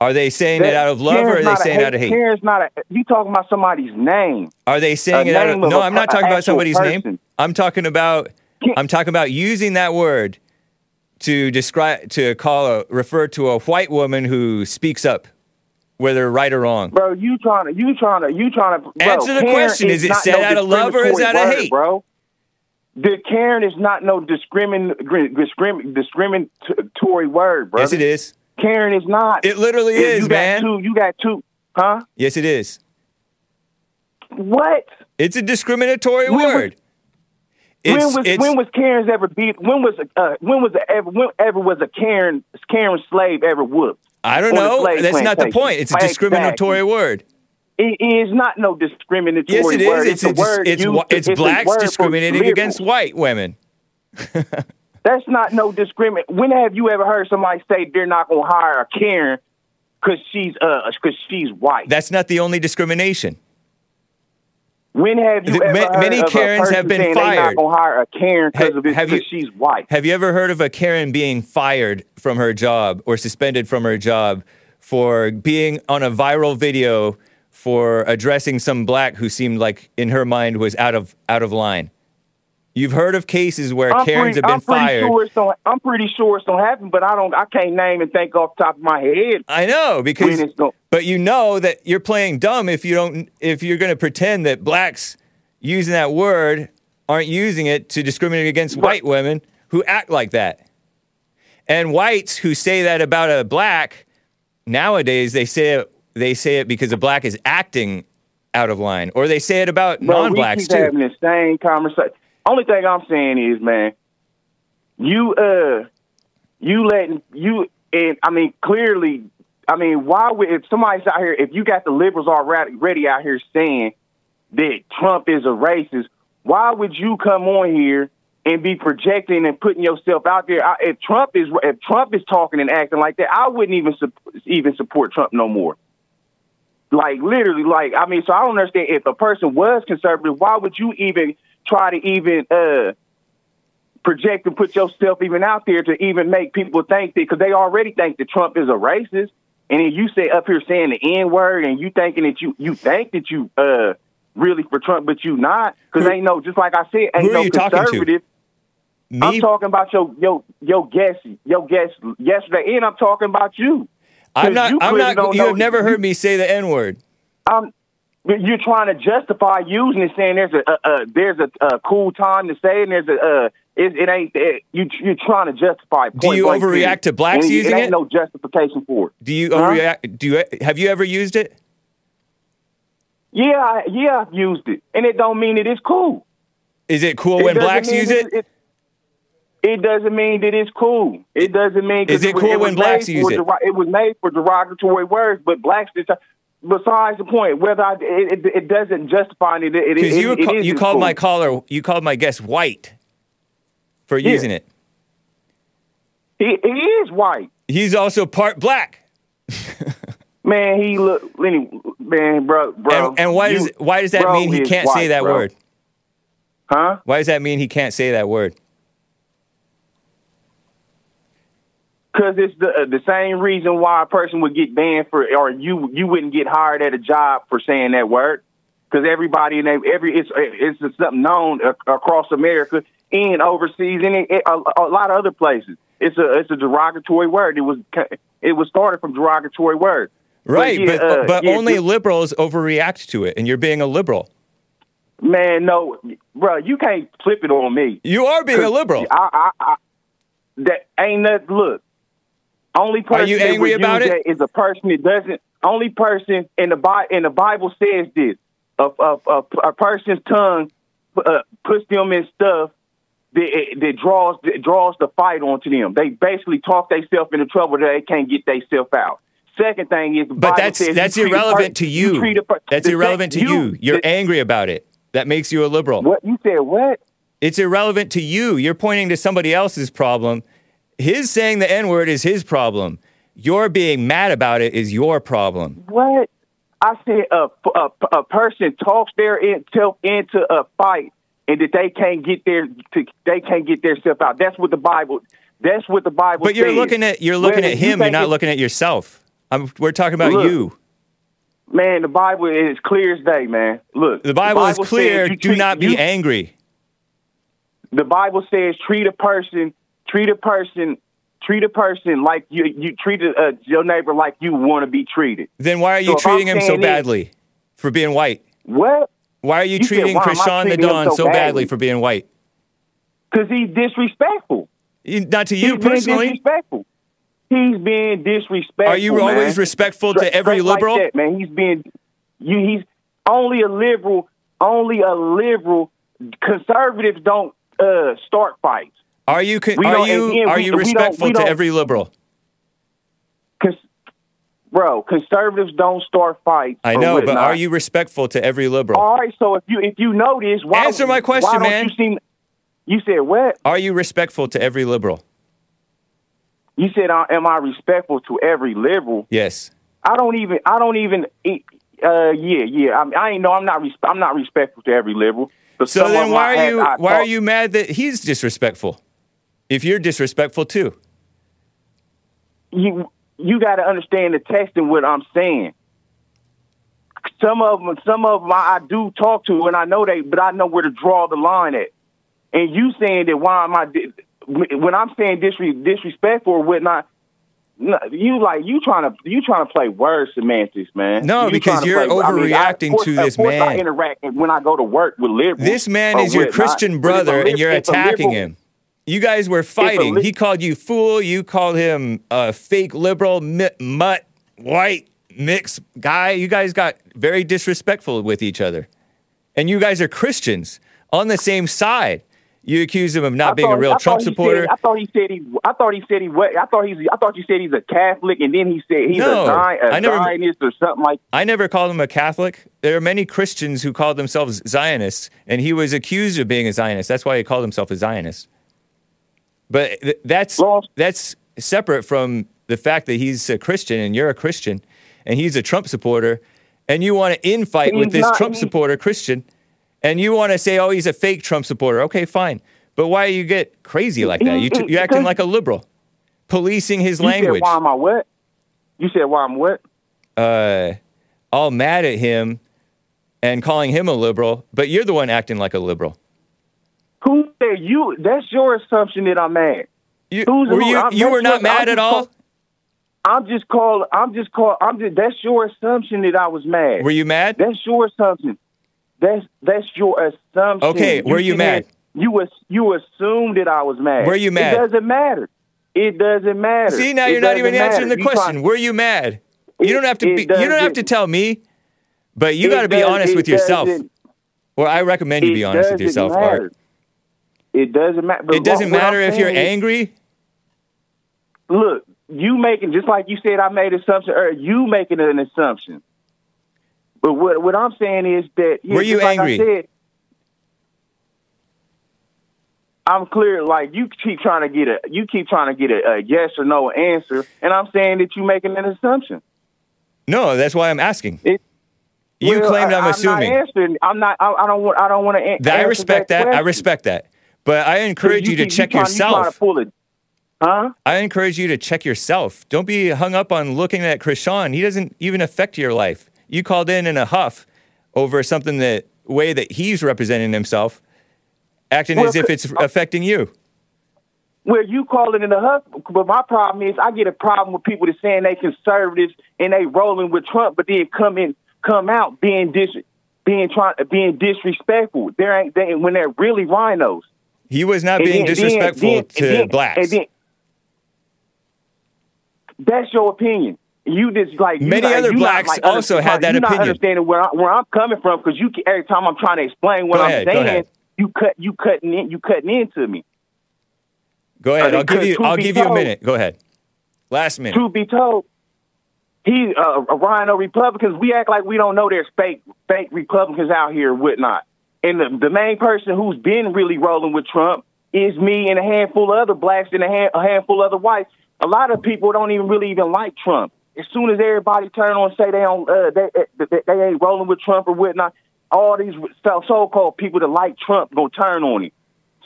Are they saying it out of love or are they saying it out of hate? Karen's not a. You talking about somebody's name? Are they saying a it out of No, I'm not talking about somebody's name. I'm talking about I'm talking about using that word to describe to call a refer to a white woman who speaks up whether right or wrong. Bro, you trying to, you trying to, you trying to. Bro, Answer the Karen question. Is it said no out of love or is it out of hate? bro? The Karen is not no discrimin, discrimin, discriminatory word, bro. Yes it is. Karen is not. It literally If is, you got. Two, you got two, huh? Yes it is. What? It's a discriminatory was- word. It's, when was it's, when was Karen's ever beat? When was uh, when was a, ever when ever was a Karen Karen slave ever whooped? I don't know. That's not the point. It's a Exactly. discriminatory word. It is not no discriminatory Yes, it is. word. It's a a word it's used to- it's blacks discriminating against white women. That's not no discriminate. When have you ever heard somebody say they're not going to hire a Karen because she's uh because she's white? That's not the only discrimination. When have you The- ma- many Karens have been not fired. to hire a Karen because Ha- of have you- she's white. Have you ever heard of a Karen being fired from her job or suspended from her job for being on a viral video for addressing some black who seemed like in her mind was out of out of line? You've heard of cases where I'm Karens pretty, have been I'm fired. Sure it's don't, I'm pretty sure it's don't happen, but I don't. I can't name and think off the top of my head. I know because When it's go- but you know that you're playing dumb if you don't if you're going to pretend that blacks using that word aren't using it to discriminate against white women who act like that. And whites who say that about a black nowadays they say it they say it because a black is acting out of line or they say it about non-blacks we keep too. having the same conversation. Only thing I'm saying is, man, you uh, you letting you and I mean clearly, I mean, why would if somebody's out here, if you got the liberals already ready out here saying that Trump is a racist, why would you come on here and be projecting and putting yourself out there. I, if Trump is if Trump is talking and acting like that, I wouldn't even su- even support Trump no more. Like literally, like I mean, so I don't understand if a person was conservative, why would you even try to even uh project and put yourself even out there to even make people think that because they already think that Trump is a racist, and then you say up here saying the N word, and you thinking that you you think that you uh really for Trump, but you not because ain't no just like I said, ain't no talking conservative. I'm talking about your your your guest your guest yesterday, and I'm talking about you. I'm not. you I'm not. You've never heard me say the N word. Um, you're trying to justify using it, saying there's a, a, a there's a, a cool time to say, it, and there's a uh, it, it ain't it, you you're trying to justify. it, Do you overreact to blacks using it? Ain't it? no justification for it. Do you Huh? overreact? Do you have you ever used it? Yeah, I, yeah, I've used it, and it don't mean it's cool. Is it cool It when blacks use it? It doesn't mean that it's cool. It doesn't mean Is it cool was when blacks use it? dero- It was made for derogatory words, but blacks. Just, besides the point, whether I, it, it, it doesn't justify it. it it, you it ca- is you called cool. my caller. You called my guest white for Yeah. using it. He, he is white. He's also part black. Man, he look, any man, bro, bro. and, and why you- does why does that mean he can't say that bro. word? Huh? Why does that mean he can't say that word? Because it's the uh, the same reason why a person would get banned for, or you you wouldn't get hired at a job for saying that word. Because everybody in every, it's it's something known across America and overseas and it, a, a lot of other places. It's a it's a derogatory word. It was it was started from derogatory word. Right, yeah, but uh, but yeah, only liberals overreact to it, and you're being a liberal. man, no, bro, you can't flip it on me. You are being a liberal. I, I, I, that ain't nothing. Look, only person you that angry about it? is a person that doesn't. Only person in the Bi- in the Bible says this: a a, a, a person's tongue uh, puts them in stuff that, that draws that draws the fight onto them. They basically talk themselves into trouble that they can't get themselves out. Second thing is, But Bible that's that's you irrelevant to you. a per- That's irrelevant to sec- you. You're the- angry about it. That makes you a liberal. What you said? What? It's irrelevant to you. You're pointing to somebody else's problem. His saying the N word is his problem. Your being mad about it is your problem. What? I said a, a, a person talks their itself into a fight and that they can't get their to, they can't get their self out. That's what the Bible. That's what the Bible. But you're says. looking at you're looking at him. You're not it- looking at yourself. I'm, we're talking about Look, you. Man, the Bible is clear as day, man. Look, The Bible, is clear. Do treat- not be you- angry. The Bible says treat a person, treat a person, treat a person like you you treat a, uh, your neighbor like you want to be treated. Then why are you So treating him so this- badly for being white? What? Why are you, You treating why am I Crishaun the Don so so badly badly? for being white? Because he's disrespectful. Not to you He's being personally. disrespectful. He's being disrespectful. Are you man. always respectful to every straight like liberal? that, man, he's being you. He's only a liberal. Only a liberal. Conservatives don't uh, start fights. Are you con- are you again, are we- you we don't- respectful we to don't- every liberal? Cons- bro, conservatives don't start fights. I know, but are you respectful to every liberal? All right. So if you if you notice, why Answer my question, why don't man. You, seem, you said what? Are you respectful to every liberal? You said, uh, "Am I respectful to every liberal?" Yes. I don't even. I don't even. Uh, yeah, yeah. I, mean, I ain't know. I'm not. Res- I'm not respectful to every liberal. But So then why are you why are you mad that he's disrespectful? If you're disrespectful too. You you got to understand the text and what I'm saying. Some of them, some of them, I, I do talk to, and I know they, but I know where to draw the line at. And you saying that why am I? When I'm saying disre- disrespectful or whatnot, no, you like you trying to you trying to play word semantics, man. No, You because you're play- I mean, I- overreacting course- to this course I man. interact when I go to work with liberals. This man is your. Christian brother and you're attacking liberal- him. You guys were fighting. he called you fool. You called him a fake liberal, mi- mutt, white, mixed guy. You guys got very disrespectful with each other. And you guys are Christians on the same side. You accuse him of I not being a real I Trump supporter. Said, I thought he said he. I thought he said he. wa- I thought he's. I thought you said he's a Catholic, and then he said he's No, a, Zion, a never- Zionist or something like. I never called him a Catholic. There are many Christians who call themselves Zionists, and he was accused of being a Zionist. That's why he called himself a Zionist. But th- that's Well- that's separate from the fact that he's a Christian and you're a Christian, and he's a Trump supporter, and you want to infight with this Trump he- supporter Christian, and you want to say, "Oh, he's a fake Trump supporter." Okay, fine. But why you get crazy like that? You t- you acting like a liberal, policing his You language. said why am I what? You said why I'm what? uh, all mad at him and calling him a liberal, but you're the one acting like a liberal. Who said you? That's your assumption that I'm mad. You, Who's were you, I'm- you were not mad I'm at all? call- I'm just call. I'm just call. I'm just. That's your assumption that I was mad. Were you mad? That's your assumption. That's that's your assumption. Okay, were you mad? You was you assumed that I was mad. Were you mad? It doesn't matter. It doesn't matter. See, now It you're not even doesn't answering the. You question. try- Were you mad? You It- don't have to be. You don't have to tell me, but you got to be honest with yourself. Or I recommend you be honest with yourself, matter. Art. It doesn't matter. It doesn't what- what matter I'm if you're angry. look, you making just like you said, I made an assumption. Or you making an assumption. But what what I'm saying is that Were you like I angry? said, I'm clear. Like you keep trying to get a you keep trying to get a, a yes or no answer, and I'm saying that you're making an assumption. No, that's why I'm asking. It- You Well, claimed I, I'm assuming. not answering. I'm not. I, I don't want. I don't want to. An- That- I respect that. I respect that. But I encourage you, to check You yourself. to pull it, huh? I encourage you to check yourself. Don't be hung up on looking at Crishaun. He doesn't even affect your life. You called in in a huff over something that way that he's representing himself, acting Well, as if it's affecting you. Where you call it in a huff, but my problem is I get a problem with people that saying they conservatives and they rolling with Trump, but then come in, come out being dis, being trying, being disrespectful. There ain't they, when they're really rhinos. He was not being then- disrespectful then- to then- blacks. that's your opinion. You just like you Many not- other you not, blacks like, also understand- had that you not opinion. understanding where I, where I'm coming from because you every time I'm trying to explain what Go I'm ahead, saying, you cut you cutting in you cutting into me. Go ahead. Uh, I'll give you. I'll give you a minute. Go ahead. Last minute. Truth be told, he uh, Rhino Republicans. We act like we don't know there's fake fake Republicans out here, whatnot. And the, the main person who's been really rolling with Trump is me and a handful of other blacks and a, a handful of other whites. A lot of people don't even really even like Trump. As soon as everybody turn on and say they don't, uh, they, they they ain't rolling with Trump or whatnot, all these so- so-called people that like Trump gonna turn on him.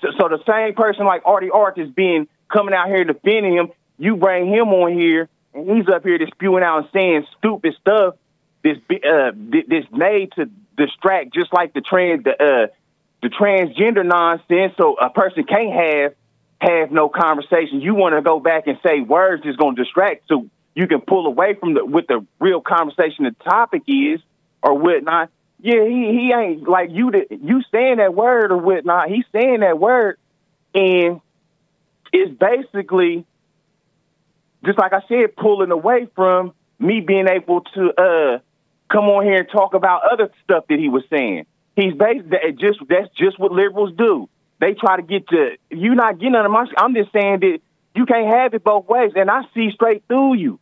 So, so the same person like Artie Ark is being coming out here defending him. You bring him on here, and he's up here just spewing out and saying stupid stuff. This uh, thi- this made to distract, just like the trans the uh, the transgender nonsense. So a person can't have have no conversation. You want to go back and say words is going to distract, so you can pull away from the what the real conversation, the topic is, or whatnot. Yeah, he he ain't like you. that You saying that word or whatnot? He's saying that word, and it's basically just like I said, pulling away from me being able to uh come on here and talk about other stuff that he was saying. He's based that just that's just what liberals do. They try to get to you not getting under my. I'm just saying that you can't have it both ways, and I see straight through you.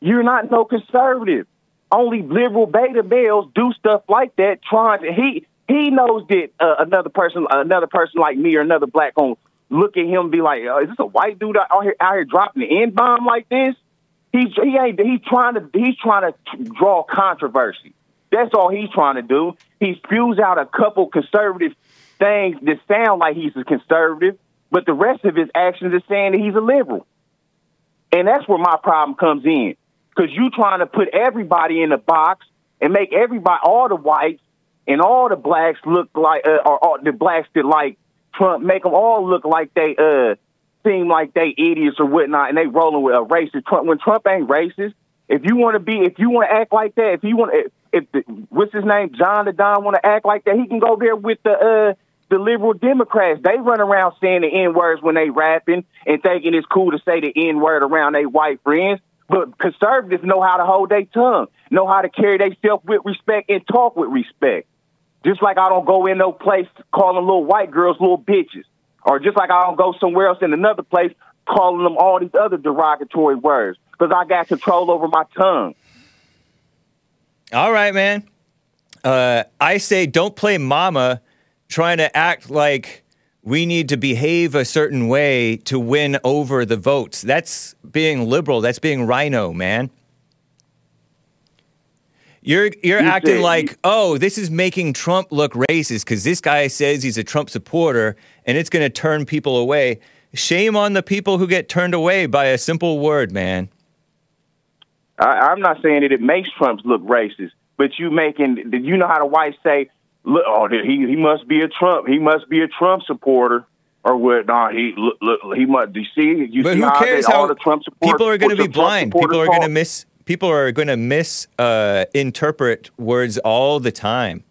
You're not no conservative. Only liberal beta males do stuff like that. Trying to he he knows that uh, another person another person like me or another black gonna look at him and be like, oh, is this a white dude out here out here dropping the n bomb like this? He's he ain't he's trying to he's trying to draw controversy. That's all he's trying to do. He spews out a couple conservative things that sound like he's a conservative, but the rest of his actions is saying that he's a liberal. And that's where my problem comes in. Because you trying to put everybody in a box and make everybody, all the whites and all the blacks look like, uh, or, or the blacks that like Trump, make them all look like they uh seem like they idiots or whatnot, and they rolling with a racist Trump. When Trump ain't racist, if you want to be, if you want to act like that, if you want, if, if the, what's his name, John the Don, want to act like that, he can go there with the uh the liberal Democrats. They run around saying the n words when they rapping and thinking it's cool to say the n word around their white friends. But conservatives know how to hold their tongue, know how to carry themselves with respect and talk with respect. Just like I don't go in no place calling little white girls little bitches. Or just like I don't go somewhere else in another place calling them all these other derogatory words. Because I got control over my tongue. All right, man. Uh, I say don't play mama trying to act like we need to behave a certain way to win over the votes. That's being liberal. That's being rhino, man. You're you're You acting say- like, oh, this is making Trump look racist because this guy says he's a Trump supporter and it's going to turn people away. Shame on the people who get turned away by a simple word, man. I, I'm not saying that it makes Trump look racist, but you making did you know how the whites say, look, oh, he he must be a Trump, he must be a Trump supporter, or what? Nah, he look, look he must. Do you see, you But see who how, cares they, how all the Trump supporters, people are going to be blind? People are going to miss. People are going to miss uh, interpret words all the time.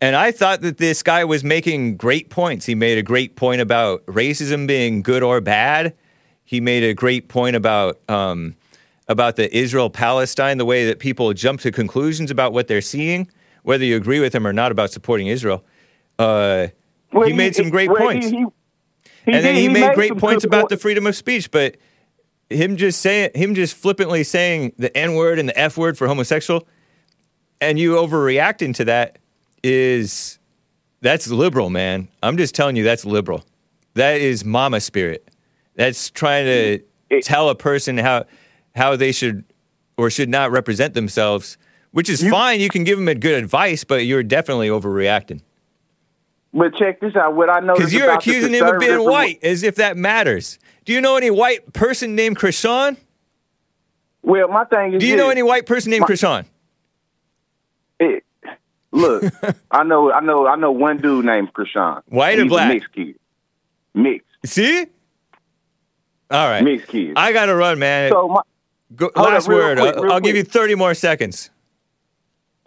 And I thought that this guy was making great points. He made a great point about racism being good or bad. He made a great point about um, about the Israel Palestine, the way that people jump to conclusions about what they're seeing, whether you agree with him or not about supporting Israel. Uh, Well, he made some great well, points he- he and then he, made, great points about the freedom of speech, but him just saying him just flippantly saying the N word and the F word for homosexual, and you overreacting to that is that's liberal, man. I'm just telling you that's liberal. That is mama spirit. That's trying to It- tell a person how how they should or should not represent themselves, which is fine. You can give them a good advice, but you're definitely overreacting. But check this out. What I know Because you're accusing him of being white as if that matters. Do you know any white person named Crishaun? Well, my thing is, Do you this. know any white person named My- Crishaun? It, look, I know, I know, I know one dude named Crishaun. White or black? Mixed kid. Mixed, See? All right. mixed kid. I got to run, man. so my, Go, last word. quick, I'll, I'll give you 30 more seconds.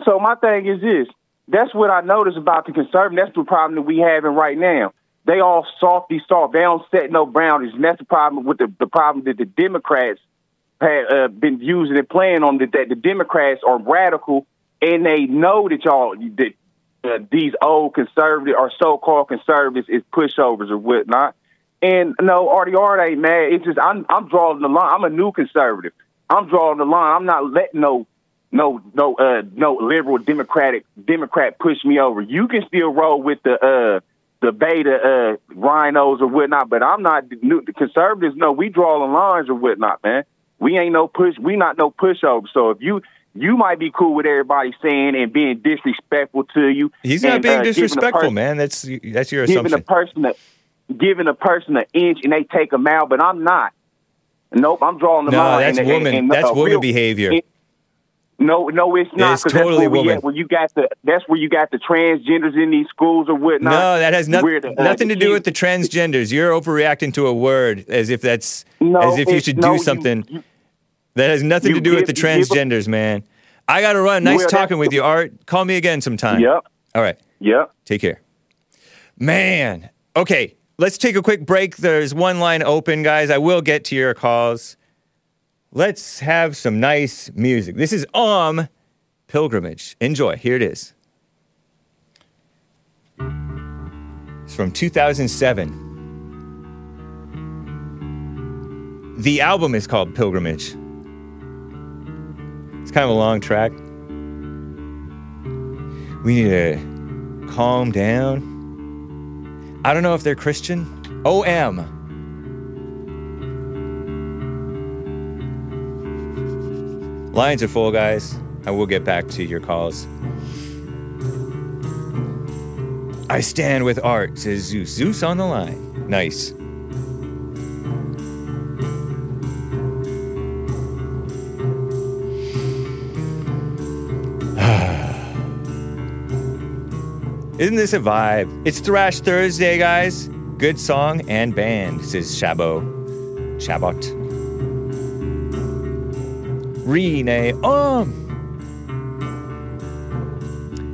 So my thing is this. That's what I notice about the conservative. That's the problem that we having right now. They all softy soft. They don't set no boundaries, and that's the problem with the, the problem that the Democrats have uh, been using and playing on. That, that the Democrats are radical, and they know that y'all that uh, these old conservative or so-called conservatives is pushovers or whatnot. And no, RDR ain't mad. It's just I'm I'm drawing the line. I'm a new conservative. I'm drawing the line. I'm not letting no no no uh no liberal democratic democrat push me over. You can still roll with the uh the beta uh rhinos or whatnot, but I'm not new the conservatives. No, we draw the lines or whatnot, man. We ain't no push. We not no pushover. So if you you might be cool with everybody saying and being disrespectful to you. He's not and, being uh, disrespectful, person- man. That's that's your Giving a person a giving a person an inch and they take a mile, but I'm not. Nope, I'm drawing the No, line. that's and- woman. and- that's a woman real- behavior. it- no, no, it's not. It's totally that's where woman. At, where you got the that's where you got the transgenders in these schools or whatnot. no, that has nothing Where the, uh, nothing to do with the transgenders. You're overreacting to a word as if that's No, as if you should no, do you- something. you- that has nothing you to do with the give- you give a- transgenders, man. I got to run. Nice talking with you, Art. Call me again sometime. Yep, All right. yep. Take care. Man. Okay, let's take a quick break. There's one line open, guys. I will get to your calls. Let's have some nice music. This is Om Pilgrimage. Enjoy. Here it is. It's from 2007. The album is called Pilgrimage. Kind of a long track. We need to calm down. I don't know if they're Christian. OM. Lines are full, guys. I will get back to your calls. I stand with art, says Zeus. Zeus on the line. Nice. Isn't this a vibe? It's Thrash Thursday, guys. Good song and band, says Shabo. Shabot. Renee. Um.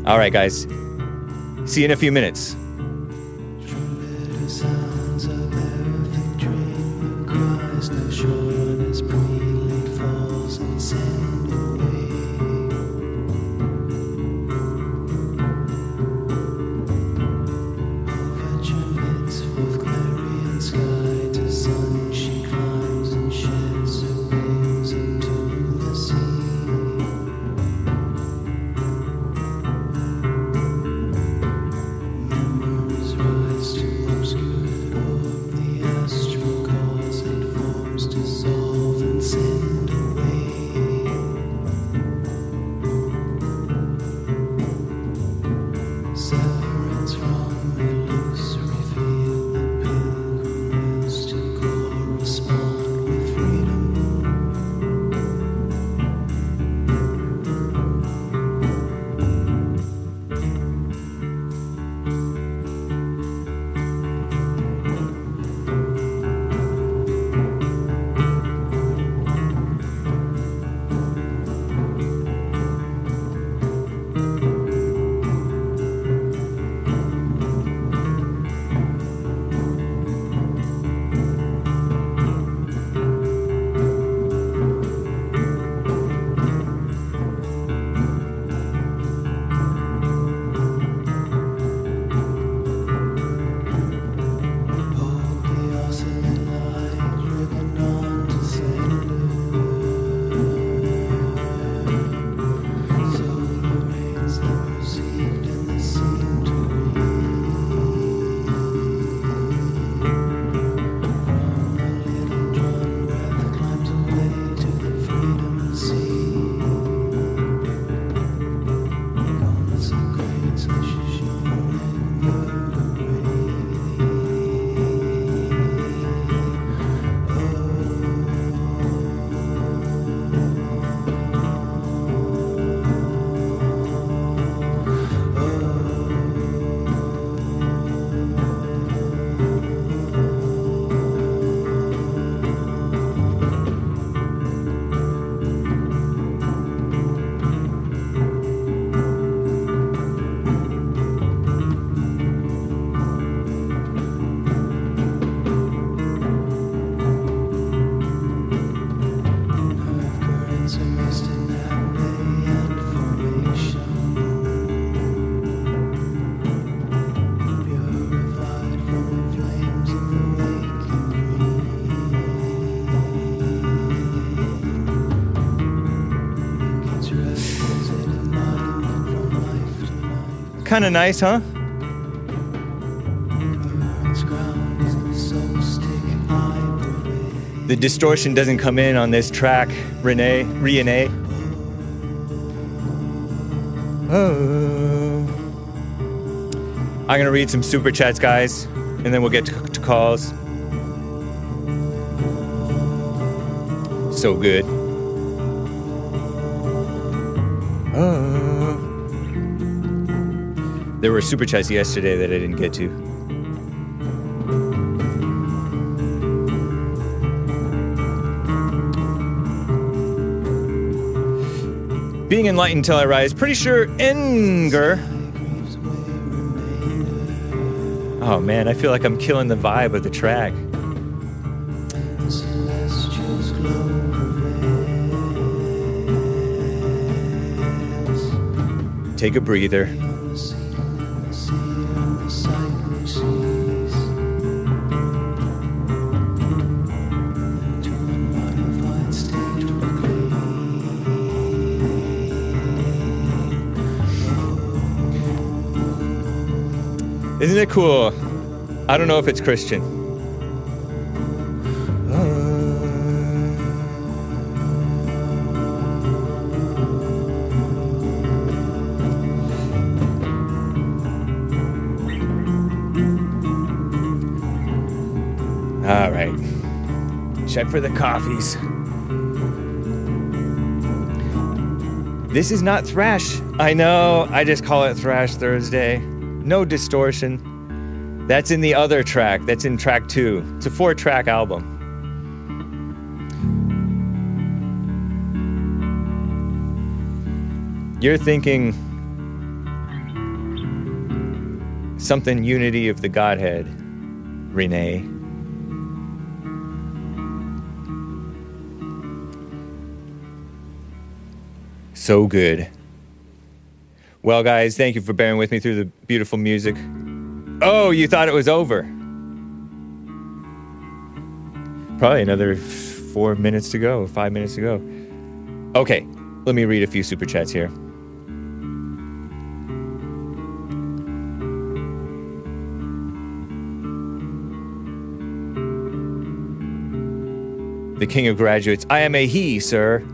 All right, guys. See you in a few minutes. Kind of nice, huh? The distortion doesn't come in on this track, Renee, Renee. Oh. I'm gonna read some super chats, guys, and then we'll get to, to calls. So good. Were super chats yesterday that I didn't get to. Being enlightened till I rise. Pretty sure Enger. Oh man, I feel like I'm killing the vibe of the track. Take a breather. Isn't it cool? I don't know if it's Christian. All right. Check for the coffees. This is not thrash. I know. I just call it Thrash Thursday. No distortion. That's in the other track. That's in track two. It's a four track album. You're thinking something unity of the Godhead, Renee. So good. Well, guys, thank you for bearing with me through the beautiful music. Oh, you thought it was over? Probably another four minutes to go, five minutes to go. Okay, let me read a few super chats here. The king of graduates. I am a he, sir.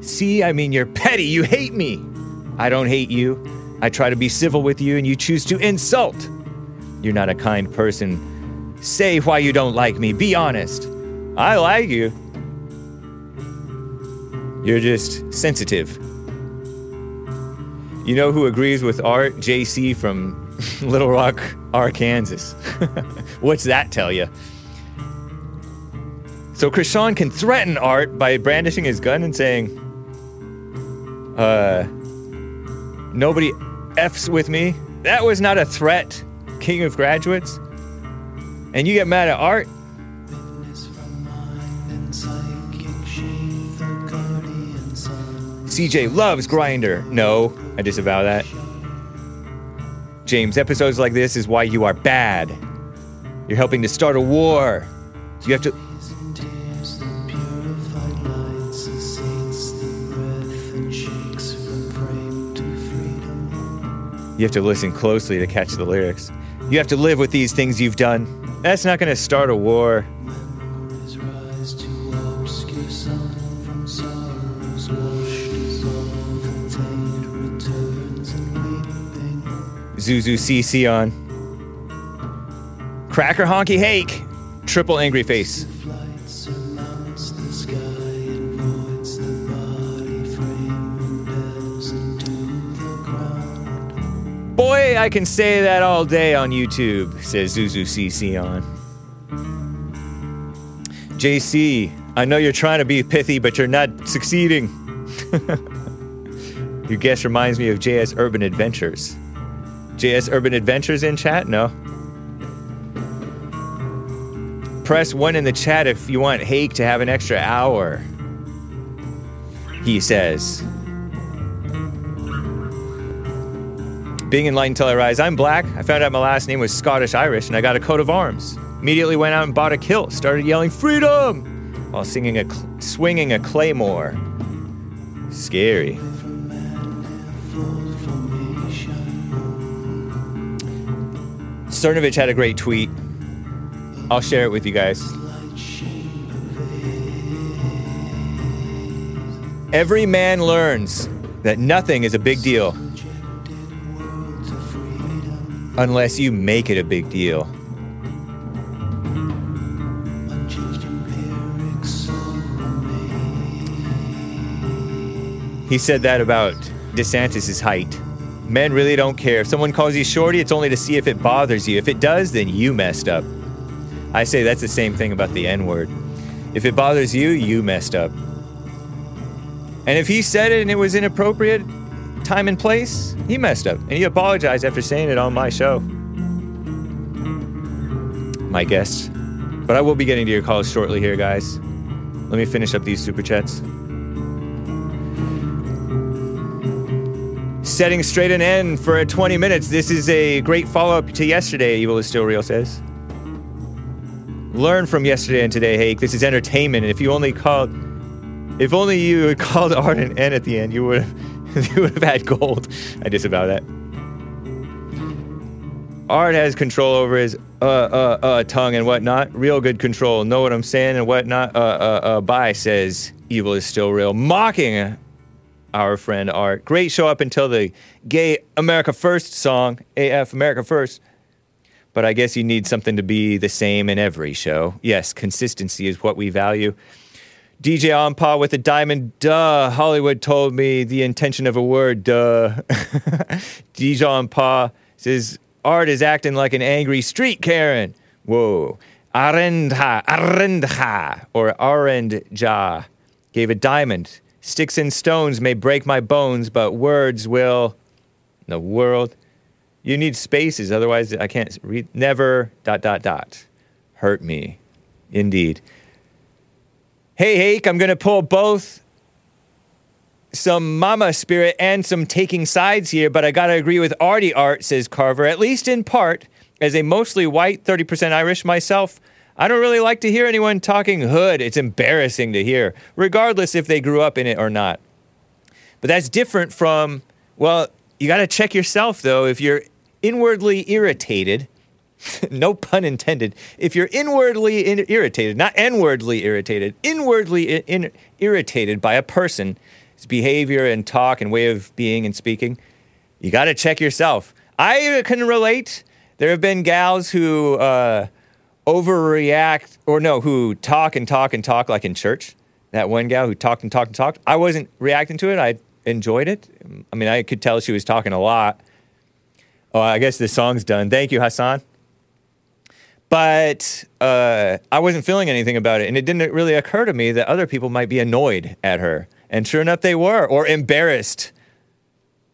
See, I mean, you're petty. You hate me. I don't hate you. I try to be civil with you, and you choose to insult. You're not a kind person. Say why you don't like me. Be honest. I like you. You're just sensitive. You know who agrees with Art? JC from Little Rock, Arkansas. What's that tell you? So Crishaun can threaten Art by brandishing his gun and saying, uh, nobody F's with me. That was not a threat, King of Graduates. And you get mad at Art? CJ loves Grindr. No, I disavow that. James, episodes like this is why you are bad. You're helping to start a war. You have to. You have to listen closely to catch the lyrics. You have to live with these things you've done. That's not going to start a war. Zuzu CC on. Cracker Honky Hake. Triple Angry Face. I can say that all day on YouTube, says Zuzu CC on. JC, I know you're trying to be pithy, but you're not succeeding. Your guess reminds me of JS Urban Adventures. JS Urban Adventures in chat? No. Press one in the chat if you want Hake to have an extra hour. He says. Being enlightened till I rise. I'm black. I found out my last name was Scottish Irish, and I got a coat of arms. Immediately went out and bought a kilt. Started yelling freedom while singing a cl- swinging a claymore. Scary. Cernovich had a great tweet. I'll share it with you guys. Every man learns that nothing is a big deal unless you make it a big deal. He said that about DeSantis' height. Men really don't care. If someone calls you shorty, it's only to see if it bothers you. If it does, then you messed up. I say that's the same thing about the N word. If it bothers you, you messed up. And if he said it and it was inappropriate, time and place, he messed up. And he apologized after saying it on my show. My guest. But I will be getting to your calls shortly here, guys. Let me finish up these super chats. Setting straight an end for 20 minutes. This is a great follow up to yesterday, Evil is Still Real says. Learn from yesterday and today, Hake. This is entertainment. And if you only called, if only you had called Art an N at the end, you would have, you would have had gold. I disavow that. Art has control over his uh uh uh tongue and whatnot. Real good control. Know what I'm saying and whatnot. Uh uh uh. Bye says evil is still real. Mocking our friend Art. Great show up until the gay America First song, AF America First. But I guess you need something to be the same in every show. Yes, consistency is what we value. DJ Onpa with a diamond, duh. Hollywood told me the intention of a word, duh. DJ Onpa says, Art is acting like an angry street Karen. Whoa. Arendha, Arendha, or Arendja gave a diamond. Sticks and stones may break my bones, but words will. The world. You need spaces, otherwise I can't read. Never, dot, dot, dot. Hurt me. Indeed. Hey, Hake, I'm going to pull both some mama spirit and some taking sides here, but I got to agree with Artie Art, says Carver, at least in part. As a mostly white, 30% Irish myself, I don't really like to hear anyone talking hood. It's embarrassing to hear, regardless if they grew up in it or not. But that's different from, well, you got to check yourself, though. If you're inwardly irritated, no pun intended, if you're inwardly in- irritated, not inwardly irritated, inwardly i- in- irritated by a person's behavior and talk and way of being and speaking, you got to check yourself. I can relate. There have been gals who uh, overreact, or no, who talk and talk and talk like in church. That one gal who talked and talked and talked. I wasn't reacting to it. I enjoyed it. I mean, I could tell she was talking a lot. Oh, I guess the song's done. Thank you, Hassan. But uh, I wasn't feeling anything about it, and it didn't really occur to me that other people might be annoyed at her. And sure enough, they were, or embarrassed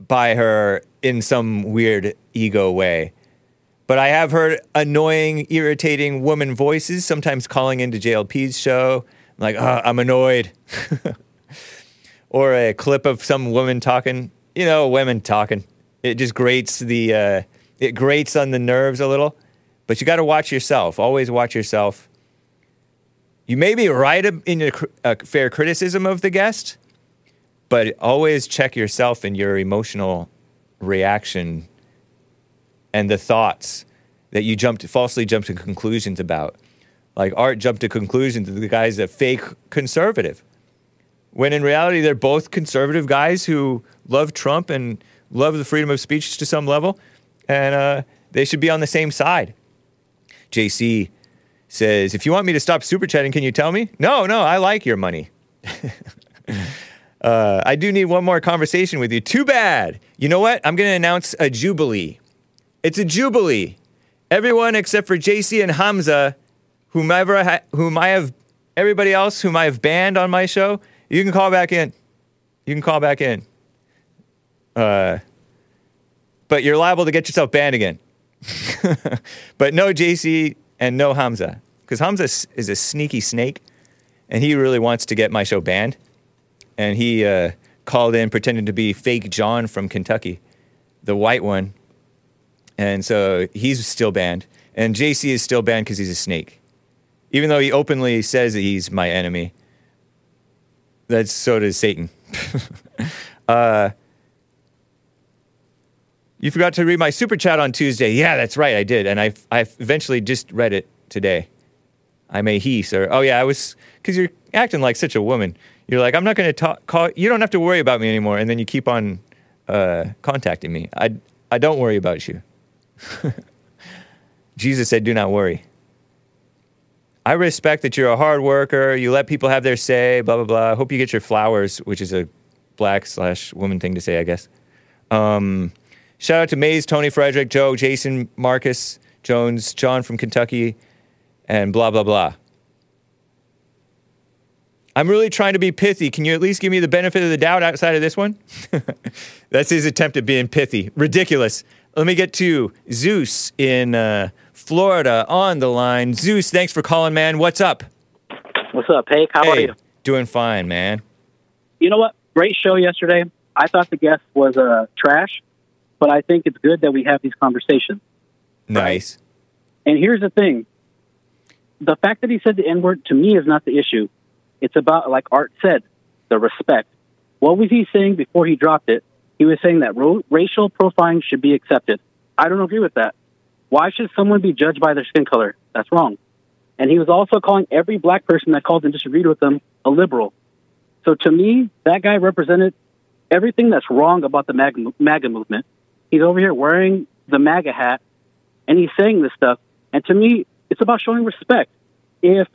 by her in some weird ego way. But I have heard annoying, irritating woman voices, sometimes calling into JLP's show, like, oh, I'm annoyed. or a clip of some woman talking, you know, women talking. It just grates the, uh, it grates on the nerves a little. But you got to watch yourself. Always watch yourself. You may be right in cr- a fair criticism of the guest, but always check yourself and your emotional reaction and the thoughts that you jumped falsely jumped to conclusions about. Like Art jumped to conclusions that the guy's a fake conservative. When in reality they're both conservative guys who love Trump and love the freedom of speech to some level, and uh, they should be on the same side. JC says, if you want me to stop super chatting, can you tell me? No, no, I like your money. uh, I do need one more conversation with you. Too bad. You know what? I'm going to announce a jubilee. It's a jubilee. Everyone except for JC and Hamza, whomever I ha- whom I have, everybody else whom I have banned on my show, you can call back in. You can call back in. Uh, but you're liable to get yourself banned again. but no JC and no Hamza, because Hamza is a sneaky snake, and he really wants to get my show banned. And he uh, called in pretending to be fake John from Kentucky, the white one. And so he's still banned. And JC is still banned because he's a snake. Even though he openly says that he's my enemy, that's so does Satan. uh, You forgot to read my super chat on Tuesday. Yeah, that's right, I did, and I I eventually just read it today. I'm a he, sir. Oh yeah, I was because you're acting like such a woman. You're like, I'm not going to talk. Call. You don't have to worry about me anymore, and then you keep on uh, contacting me. I I don't worry about you. Jesus said, "Do not worry." I respect that you're a hard worker. You let people have their say. Blah blah blah. I hope you get your flowers, which is a black slash woman thing to say, I guess. Um, shout out to Maze, Tony, Frederick, Joe, Jason, Marcus, Jones, John from Kentucky, and blah blah blah. I'm really trying to be pithy. Can you at least give me the benefit of the doubt outside of this one? That's his attempt at being pithy. Ridiculous. Let me get to Zeus in uh, Florida on the line. Zeus, thanks for calling, man. What's up? What's up, Hank? How are you? doing fine, man. You know what? Great show yesterday. I thought the guest was uh, trash, but I think it's good that we have these conversations. Nice. And here's the thing the fact that he said the N word to me is not the issue. It's about, like Art said, the respect. What was he saying before he dropped it? He was saying that ro- racial profiling should be accepted. I don't agree with that. Why should someone be judged by their skin color? That's wrong. And he was also calling every black person that called and disagreed with him a liberal. So to me, that guy represented everything that's wrong about the MAGA, MAGA movement. He's over here wearing the MAGA hat and he's saying this stuff. And to me, it's about showing respect. If,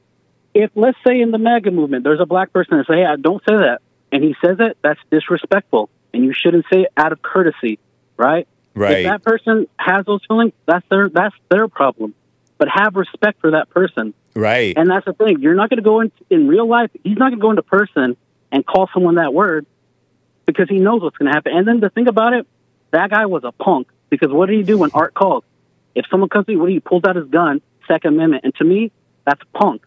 if let's say in the MAGA movement, there's a black person that say, "Hey, don't say that," and he says it, that's disrespectful, and you shouldn't say it out of courtesy, right? Right. If that person has those feelings, that's their that's their problem. But have respect for that person. Right. And that's the thing. You're not going to go in in real life. He's not going to go into person and call someone that word because he knows what's going to happen. And then the thing about it, that guy was a punk because what did he do when Art called? If someone comes to you, what do you pulls out his gun, Second Amendment, and to me, that's punk.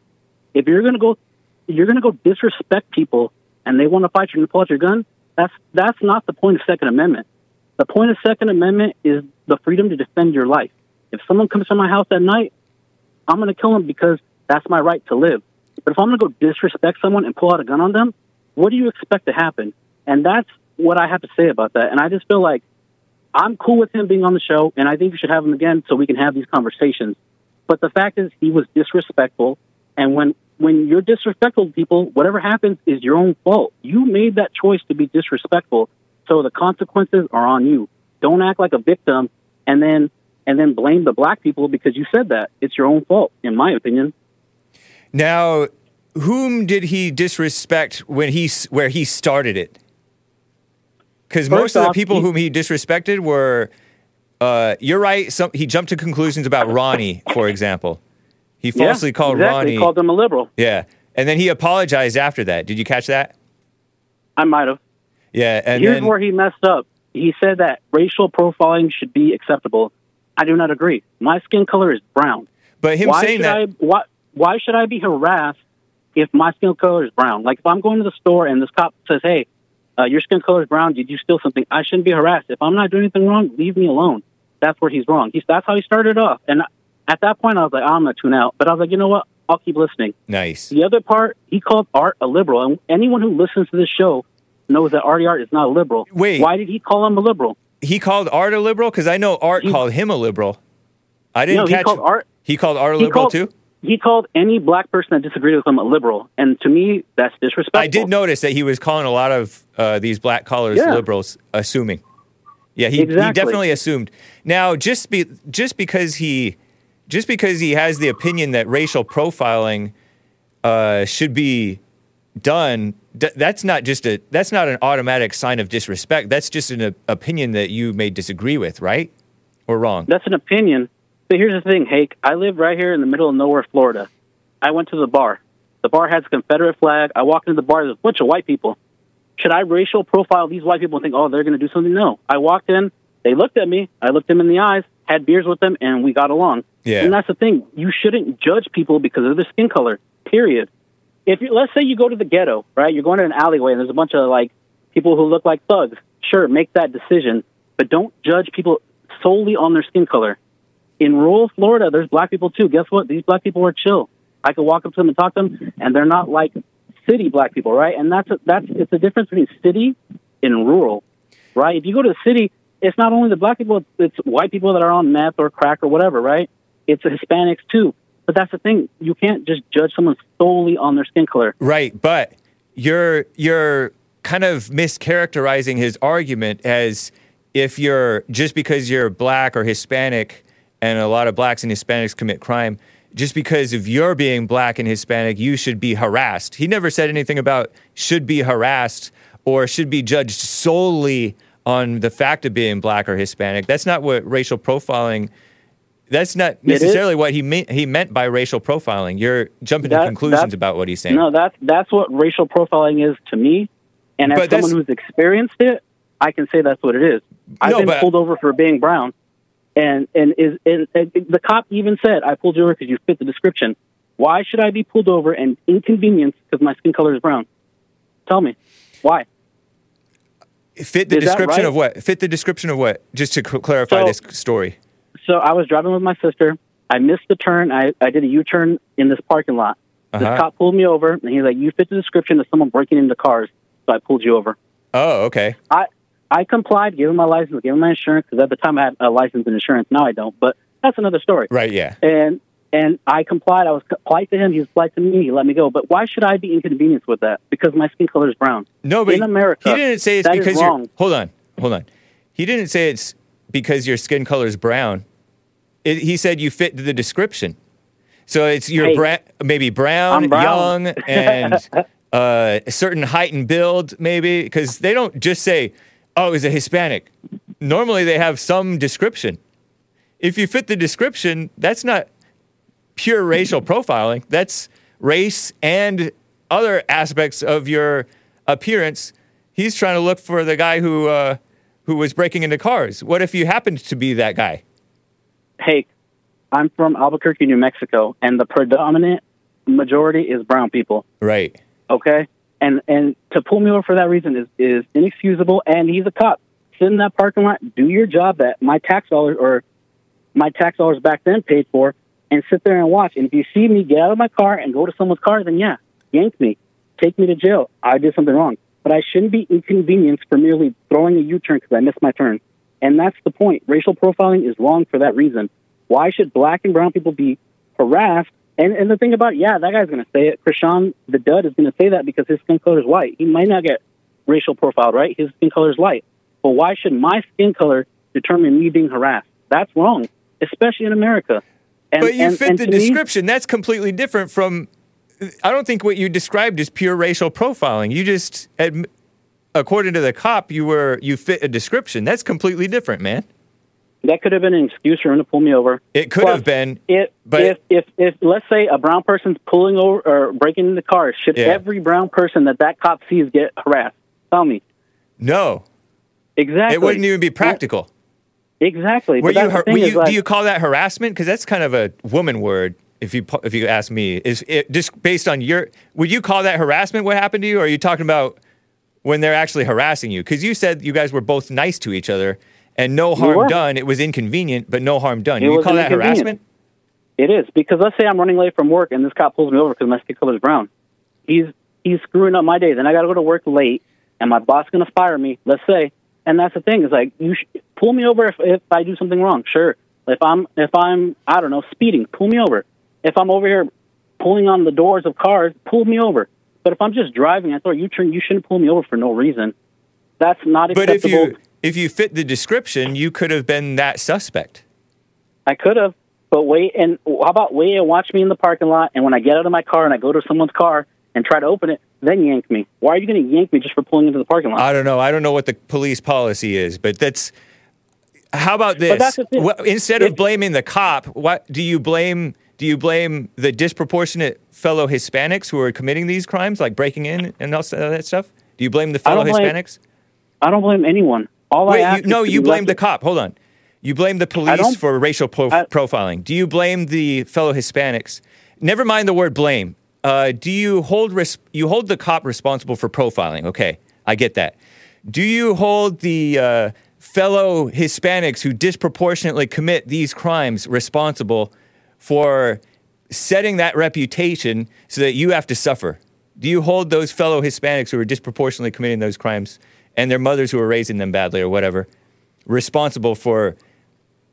If you're going to go, you're to go disrespect people, and they want to fight you and pull out your gun. That's that's not the point of Second Amendment. The point of Second Amendment is the freedom to defend your life. If someone comes to my house at night, I'm going to kill them because that's my right to live. But if I'm going to go disrespect someone and pull out a gun on them, what do you expect to happen? And that's what I have to say about that. And I just feel like I'm cool with him being on the show, and I think we should have him again so we can have these conversations. But the fact is, he was disrespectful, and when when you're disrespectful to people, whatever happens is your own fault. You made that choice to be disrespectful, so the consequences are on you. Don't act like a victim, and then and then blame the black people because you said that. It's your own fault, in my opinion. Now, whom did he disrespect when he where he started it? Because most First of the people he- whom he disrespected were, uh, you're right. Some, he jumped to conclusions about Ronnie, for example. He falsely yeah, called exactly. Ronnie. He called him a liberal. yeah, and then he apologized after that. Did you catch that? I might have. Yeah, and Here's then where he messed up. He said that racial profiling should be acceptable. I do not agree. My skin color is brown. but him why saying that. I why, why should I be harassed if my skin color is brown? Like if I'm going to the store and this cop says, "Hey, uh, your skin color is brown. Did you steal something?" I shouldn't be harassed. If I'm not doing anything wrong, leave me alone. That's where he's wrong. He's, that's how he started off. And at that point, I was like, I'm gonna tune out. But I was like, you know what? I'll keep listening. nice. The other part, he called Art a liberal, and anyone who listens to this show knows that Artie Art is not a liberal. Wait. why did he call him a liberal? He called Art a liberal because I know Art He- called him a liberal. I didn't No, he catch. called Art. He called Art a liberal called, too. He called any black person that disagreed with him a liberal, and to me, that's disrespectful. I did notice that he was calling a lot of uh, these black callers Yeah. liberals, assuming. Yeah, he, he definitely assumed. Now, just be just because he just because he has the opinion that racial profiling uh, should be done, d- that's not just a that's not an automatic sign of disrespect. That's just an o- opinion that you may disagree with, right? Or wrong? That's an opinion. But here's the thing, Hake. I live right here in the middle of nowhere, Florida. I went to the bar. The bar has a Confederate flag. I walked into the bar. There's a bunch of white people. Should I racial profile these white people and think, oh, they're going to do something? No. I walked in. They looked at me. I looked them in the eyes, had beers with them, and we got along. Yeah. And that's the thing. You shouldn't judge people because of their skin color, period. If you, let's say you go to the ghetto, right? You're going to an alleyway and there's a bunch of like people who look like thugs. Sure, make that decision, but don't judge people solely on their skin color. In rural Florida, there's black people too. Guess what? These black people are chill. I could walk up to them and talk to them, and they're not like city black people, right? And that's a, that's it's a difference between city and rural, right? If you go to the city, it's not only the black people; it's, white people that are on meth or crack or whatever, right? It's the Hispanics too. But that's the thing; you can't just judge someone solely on their skin color. Right, but you're you're kind of mischaracterizing his argument as if you're just because you're black or Hispanic and a lot of blacks and Hispanics commit crime, just because of your being black and Hispanic, you should be harassed. He never said anything about should be harassed or should be judged solely on the fact of being black or Hispanic. That's not what racial profiling that's not necessarily what he meant he meant by racial profiling. You're jumping That- to conclusions about what he's saying. No, that's that's what racial profiling is to me. And as But someone who's experienced it, I can say that's what it is. I've No, been but- pulled over for being brown, and and is and, and the cop even said, "I pulled you over because you fit the description." Why should I be pulled over and inconvenienced because my skin color is brown? Tell me, why? Fit the Is description right? of what? Fit the description of what? Just to cl- clarify So- this story. So I was driving with my sister. I missed the turn. I, I did a U turn in this parking lot. Uh-huh. This cop pulled me over, and he's like, "You fit the description of someone breaking into cars." So I pulled you over. Oh, okay. I I complied, gave him my license, gave him my insurance because at the time I had a license and insurance. Now I don't, but that's another story. Right, yeah. And and I complied. I was polite to him. He was polite to me. He let me go. But why should I be inconvenienced with that? Because my skin color is brown. No, but in America, he didn't say it's because you're wrong. Hold on. Hold on. He didn't say it's because your skin color is brown. It, he said you fit the description. So it's you're Hey, bra- maybe brown, brown. young, and uh, a certain height and build, maybe because they don't just say, "Oh, he's a Hispanic." Normally, they have some description. If you fit the description, that's not pure racial profiling. That's race and other aspects of your appearance. He's trying to look for the guy who uh, who was breaking into cars. What if you happened to be that guy? Hey, I'm from Albuquerque, New Mexico, and the predominant majority is brown people. Right. okay? And and to pull me over for that reason is is inexcusable. And he's a cop. Sit in that parking lot, do your job that my tax dollars or my tax dollars back then paid for, and sit there and watch. And if you see me get out of my car and go to someone's car, then yeah, yank me, take me to jail. I did something wrong, but I shouldn't be inconvenienced for merely throwing a U-turn because I missed my turn. And that's the point. Racial profiling is wrong for that reason. Why should black and brown people be harassed? And and the thing about it, yeah, that guy's going to say it. Crishaun, the dud, is going to say that because his skin color is white. He might not get racial profiled, right? His skin color is light. But why should my skin color determine me being harassed? That's wrong, especially in America. And, but you and- fit and the to me- description. That's completely different from. I don't think what you described is pure racial profiling. You just, according to the cop, you were you fit a description. That's completely different, man. That could have been an excuse for him to pull me over. It could Plus, have been. If, but- if if if let's say a brown person's pulling over or breaking into cars, should Yeah. every brown person that that cop sees get harassed? Tell me No, exactly. it wouldn't even be practical. Exactly. Were you, were you like, do you call that harassment? Because that's kind of a woman word. If you if you ask me, is it just based on your? Would you call that harassment? What happened to you? Or are you talking about when they're actually harassing you? Because you said you guys were both nice to each other and no harm done. It was inconvenient, but no harm done. It you call that harassment? It is because let's say I'm running late from work and this cop pulls me over because my skin color is brown. He's he's screwing up my day. Then I got to go to work late, and my boss is going to fire me. Let's say, and that's the thing is like you sh- pull me over if if I do something wrong. Sure. If I'm if I'm I don't know speeding, pull me over. If I'm over here pulling on the doors of cars, pull me over. But if I'm just driving, I thought you turn you shouldn't pull me over for no reason. That's not But if acceptable. you if you fit the description, you could have been that suspect. I could have, but wait and how about wait and watch me in the parking lot, and when I get out of my car and I go to someone's car and try to open it, then yank me. Why are you going to yank me just for pulling into the parking lot? I don't know. I don't know what the police policy is, but that's. How about this? that's the thing. What, instead of If- blaming the cop, what do you blame? Do you blame the disproportionate fellow Hispanics who are committing these crimes, like breaking in and all that stuff? Do you blame the fellow blame- Hispanics? I don't blame anyone. All Wait, ask you, no, you blame the cop. Hold on. You blame the police for racial pro- I- profiling. Do you blame the fellow Hispanics? Never mind the word blame. Uh, do you hold res- you hold the cop responsible for profiling? Okay, I get that. Do you hold the uh, fellow Hispanics who disproportionately commit these crimes responsible for setting that reputation so that you have to suffer? Do you hold those fellow Hispanics who are disproportionately committing those crimes and their mothers who are raising them badly or whatever responsible for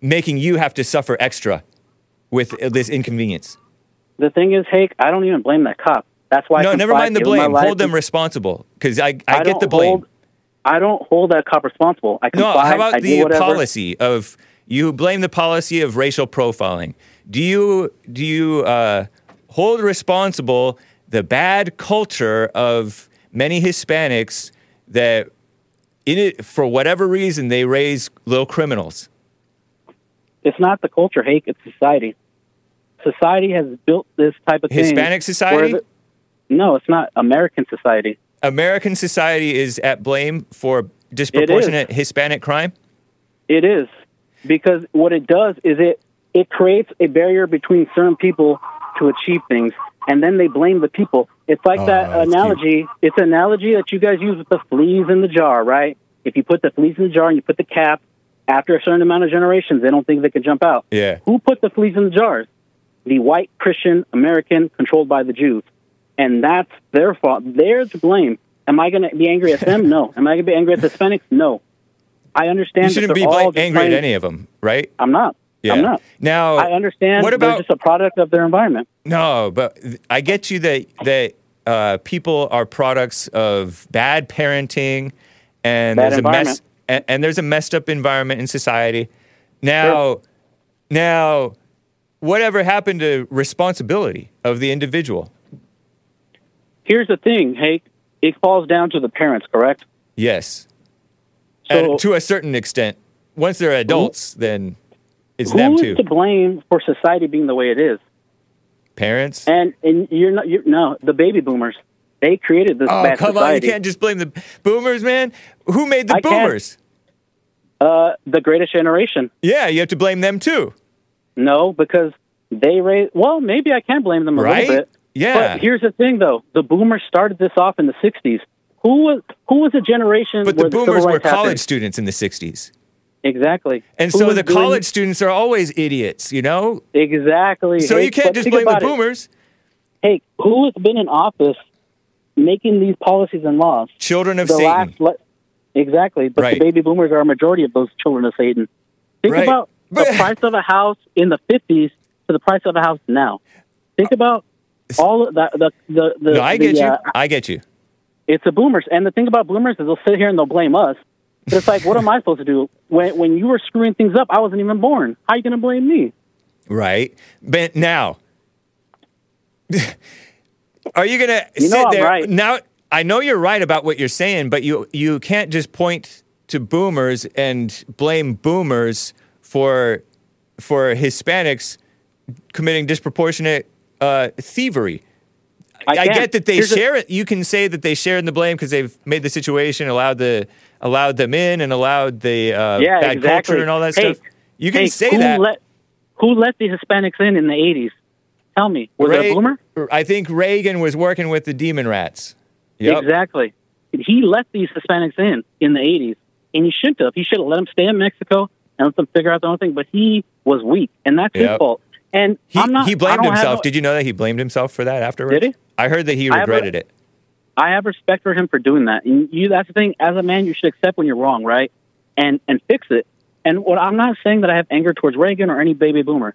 making you have to suffer extra with this inconvenience. The thing is, Hake, I don't even blame that cop. That's why. I no, never mind the blame. Hold them responsible because I, I, get don't the blame. Hold, I don't hold that cop responsible. I No, how about I the policy of you blame the policy of racial profiling? Do you do you uh, hold responsible the bad culture of many Hispanics that in it for whatever reason they raise little criminals? It's not the culture, Hake. It's society. Society has built this type of thing. Hispanic where society? the- no, it's not American society. American society is at blame for disproportionate Hispanic crime. It is because what it does is it it creates a barrier between certain people to achieve things, and then they blame the people. It's like Oh, that analogy. It's an analogy that you guys use with the fleas in the jar, right? If you put the fleas in the jar and you put the cap, after a certain amount of generations, they don't think they can jump out. Yeah. Who put the fleas in the jars? The white Christian American controlled by the Jews. And that's their fault. They're to blame. Am I going to be angry at them? No. Am I going to be angry at the Hispanics? No. I understand. You shouldn't be all angry at any of them, right? I'm not. Yeah. I'm not. Now, I understand. What they're about just a product of their environment. No, but I get you that that uh, people are products of bad parenting, and Bad there's a mess, and, and there's a messed up environment in society. Now, now, whatever happened to responsibility of the individual? Here's the thing, Hake. It falls down to the parents, correct? Yes, So and to a certain extent. Once they're adults, then it's them too. is to blame for society being the way it is? Parents. And and you're not. You're, no, the baby boomers. They created this Oh bad come society. on! You can't just blame the boomers, man. Who made the I boomers? Uh, the greatest generation. Yeah, you have to blame them too. No, because they raised. Well, maybe I can blame them a Right? little bit. Yeah. But here's the thing, though: the boomers started this off in the '60s. Who was who was a generation? But the boomers were rights happened? college students in the 60s. Exactly. And so the doing- college students are always idiots, you know? Exactly. So Hey, you can't just blame the about it. boomers. Hey, who has been in office making these policies and laws? Children of the Satan. le- exactly, but Right. the baby boomers are a majority of those children of Satan. Think Right. about But- the price of a house in the fifties to the price of a house now. Think about all of that. The the the. no, I the, get you. uh, I get you. it's the boomers, and the thing about boomers is they'll sit here and they'll blame us. But it's like, what am I supposed to do when when you were screwing things up? I wasn't even born. How are you going to blame me? Right? But now, are you going to You sit there? right. Now, I know you're right about what you're saying, but you, you can't just point to boomers and blame boomers for, for Hispanics committing disproportionate uh, thievery. I, can. get that they Here's share it. You can say that they share in the blame because they've made the situation, allowed the allowed them in, and allowed the uh, Yeah, bad exactly. culture and all that Hey, stuff. You can hey, say who that. Let, who let the Hispanics in in the eighties? Tell me, was it a boomer? I think Reagan was working with the demon rats. Yep. Exactly. He let these Hispanics in in the 80s, and he shouldn't have. He should have let them stay in Mexico and let them figure out their own thing. But he was weak, and that's his fault. And He, I'm not, he blamed himself. no- Did you know that he blamed himself for that afterwards? Did he? I heard that he regretted it. I have respect for him for doing that. And you, that's the thing. As a man, you should accept when you're wrong, right? And and fix it. And what I'm not saying that I have anger towards Reagan or any baby boomer.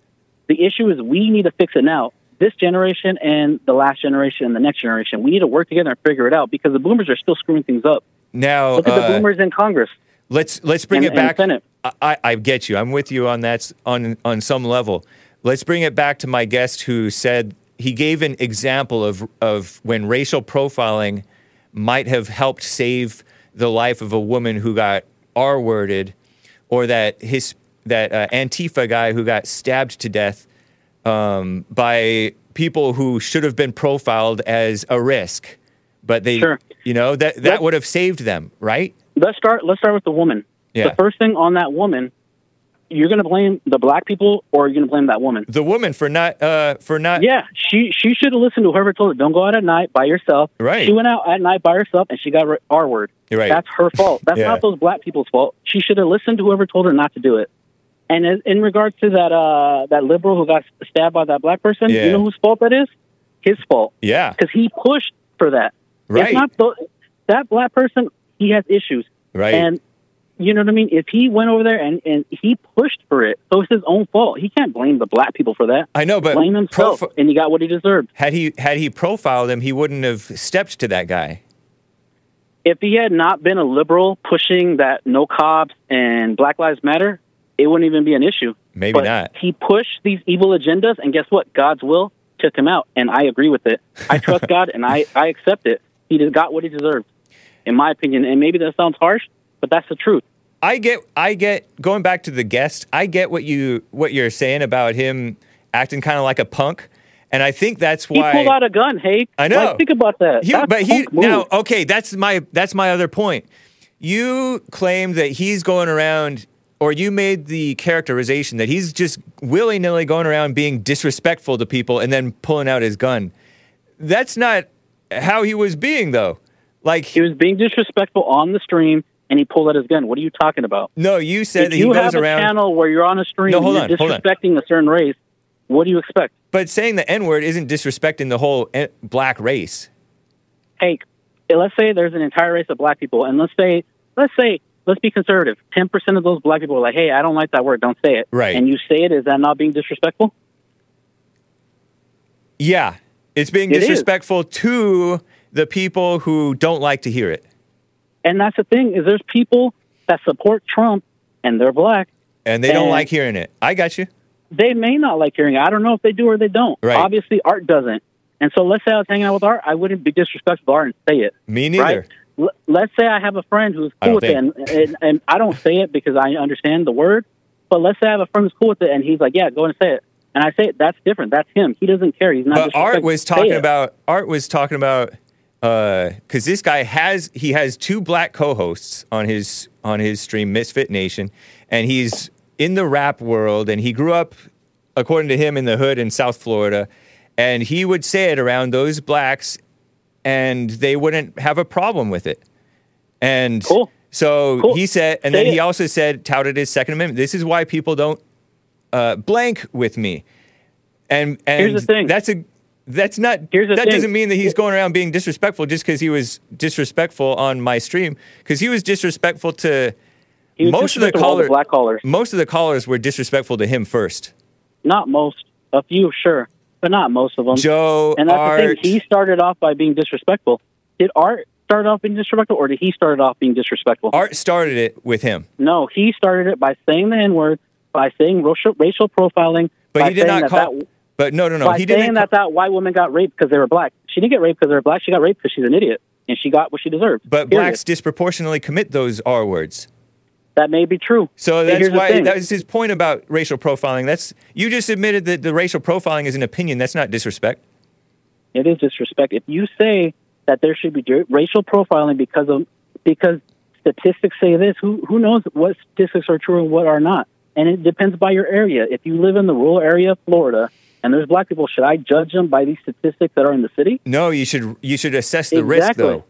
The issue is we need to fix it now. This generation and the last generation and the next generation, we need to work together and figure it out because the boomers are still screwing things up. Now, Look at the uh, boomers in Congress. let's let's bring and- it back. and Senate. I, I I get you. I'm with you on that on on some level. Let's bring it back to my guest who said he gave an example of of when racial profiling might have helped save the life of a woman who got R worded, or that his that uh, Antifa guy who got stabbed to death um, by people who should have been profiled as a risk, but they, Sure. you know, that that would have saved them, right? let's start let's start with the woman. Yeah. The first thing on that woman, you're going to blame the black people or you're going to blame that woman. The woman for not uh, for not Yeah, she she should have listened to whoever told her don't go out at night by yourself. Right. She went out at night by herself and she got r- word. Right. That's her fault. That's Yeah. not those black people's fault. She should have listened to whoever told her not to do it. And in, in regards to that uh, that liberal who got stabbed by that black person, Yeah. you know whose fault that is? His fault yeah because he pushed for that. Right. It's not the, that black person. He has issues. right And you know what I mean? If he went over there and, and he pushed for it, so it's his own fault. He can't blame the black people for that. I know, but blame himself, profi- and he got what he deserved. had he had he profiled him, he wouldn't have stepped to that guy. If he had not been a liberal pushing that no cops and Black Lives Matter, it wouldn't even be an issue. Maybe but not. He pushed these evil agendas, and guess what? God's will took him out, and I agree with it. I trust God, and I, I accept it. He just got what he deserved, in my opinion. And maybe that sounds harsh, but that's the truth. I get I get going back to the guest. I get what you what you're saying about him acting kind of like a punk, and I think that's why He pulled out a gun. Hey, I know. Like, think about that. He, but he now okay. That's my that's my other point. You claim that he's going around, or you made the characterization that he's just willy nilly going around being disrespectful to people and then pulling out his gun. That's not how he was being though. Like he was being disrespectful on the stream, and he pulled out his gun. What are you talking about? no, you said if that he you goes have a channel where you're on a stream No, and hold you're on, hold on. disrespecting a certain race, what do you expect? But saying the N word isn't disrespecting the whole en- black race. Hey, let's say there's an entire race of black people, and let's say, let's say, let's be conservative. Ten percent of those black people are like, "Hey, I don't like that word. Don't say it." Right. And you say it. Is that not being disrespectful? Yeah, it's being It is. disrespectful to the people who don't like to hear it. And that's the thing is, there's people that support Trump, and they're black. And they don't like hearing it. I got you. They may not like hearing it. I don't know if they do or they don't. Right. Obviously, Art doesn't. And so, let's say I was hanging out with Art, I wouldn't be disrespectful to Art and say it. Me neither. Right? L- let's say I have a friend who's cool with it, and, and, and I don't say it because I understand the word. But let's say I have a friend who's cool with it, and he's like, "Yeah, go and say it," and I say it. That's different. That's him. He doesn't care. He's not. But Art was talking about Art was talking about because this guy has he has two black co-hosts on his on his stream Misfit Nation, and he's in the rap world, and he grew up according to him in the hood in South Florida, and he would say it around those blacks, and they wouldn't have a problem with it. And Cool. so Cool. he said, and Say then he also said, touted his Second Amendment. This is why people don't uh, blank with me. And and Here's the thing. that's a that's not Here's the that thing. doesn't mean that he's going around being disrespectful just because he was disrespectful on my stream because he was disrespectful to was most of the callers. black callers. Most of the callers were disrespectful to him first. Not most. A few, sure, but not most of them. Joe, and that's Art, the thing. He started off by being disrespectful. Did Art start off being disrespectful, or did he start off being disrespectful? Art started it with him, No, he started it by saying the N word, by saying racial, racial profiling. but by he did saying not that call. that- but no, no, no, by he saying didn't. that that white woman got raped because they were black. She didn't get raped because they were black. She got raped because she's an idiot, and she got what she deserved. but Period. blacks disproportionately commit those R words. That may be true. So that's why that was his point about racial profiling. That's you just admitted that the racial profiling is an opinion. That's not disrespect. It is disrespect. If you say that there should be racial profiling because of because statistics say this, who who knows what statistics are true and what are not? And it depends by your area. If you live in the rural area of Florida and there's black people, should I judge them by these statistics that are in the city? No, you should you should assess the risk though.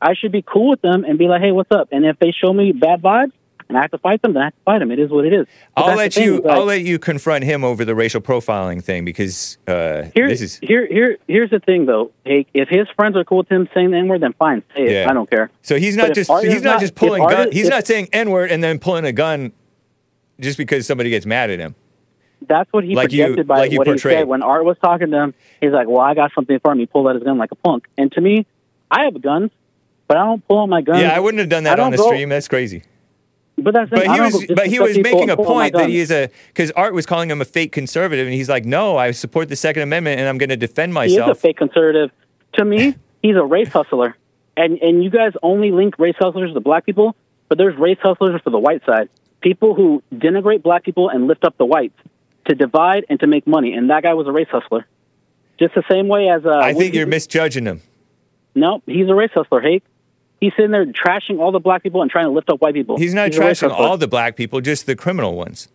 I should be cool with them and be like, "Hey, what's up?" And if they show me bad vibes and I have to fight them, then I have to fight them. It is what it is. But I'll let you. like- I'll let you confront him over the racial profiling thing because uh, Here, this is here, here, here's the thing, though. Hey, if his friends are cool with him saying the N word, then fine, say it. Yeah. I don't care. so he's not if just he's not, not- just pulling gun. is- He's if- not saying n word and then pulling a gun just because somebody gets mad at him. That's what he Like you- projected by like what he said when Art was talking to him. He's like, "Well, I got something for him." He pulled out his gun like a punk. And to me, I have guns, but I don't pull out my gun. yeah, I wouldn't have done that on the go- stream. That's crazy. But that's But he was but he was making a pull out my point that he is a because Art was calling him a fake conservative and he's like, no, I support the Second Amendment and I'm going to defend myself." He is a fake conservative. To me, he's a race hustler. And and you guys only link race hustlers to black people, but there's race hustlers for the white side. People who denigrate black people and lift up the whites to divide and to make money. And that guy was a race hustler. Just the same way as uh, I think you're misjudging him. No, he's a race hustler. Hey, he's sitting there trashing all the black people and trying to lift up white people. He's not race trashing all the black people, just the criminal ones.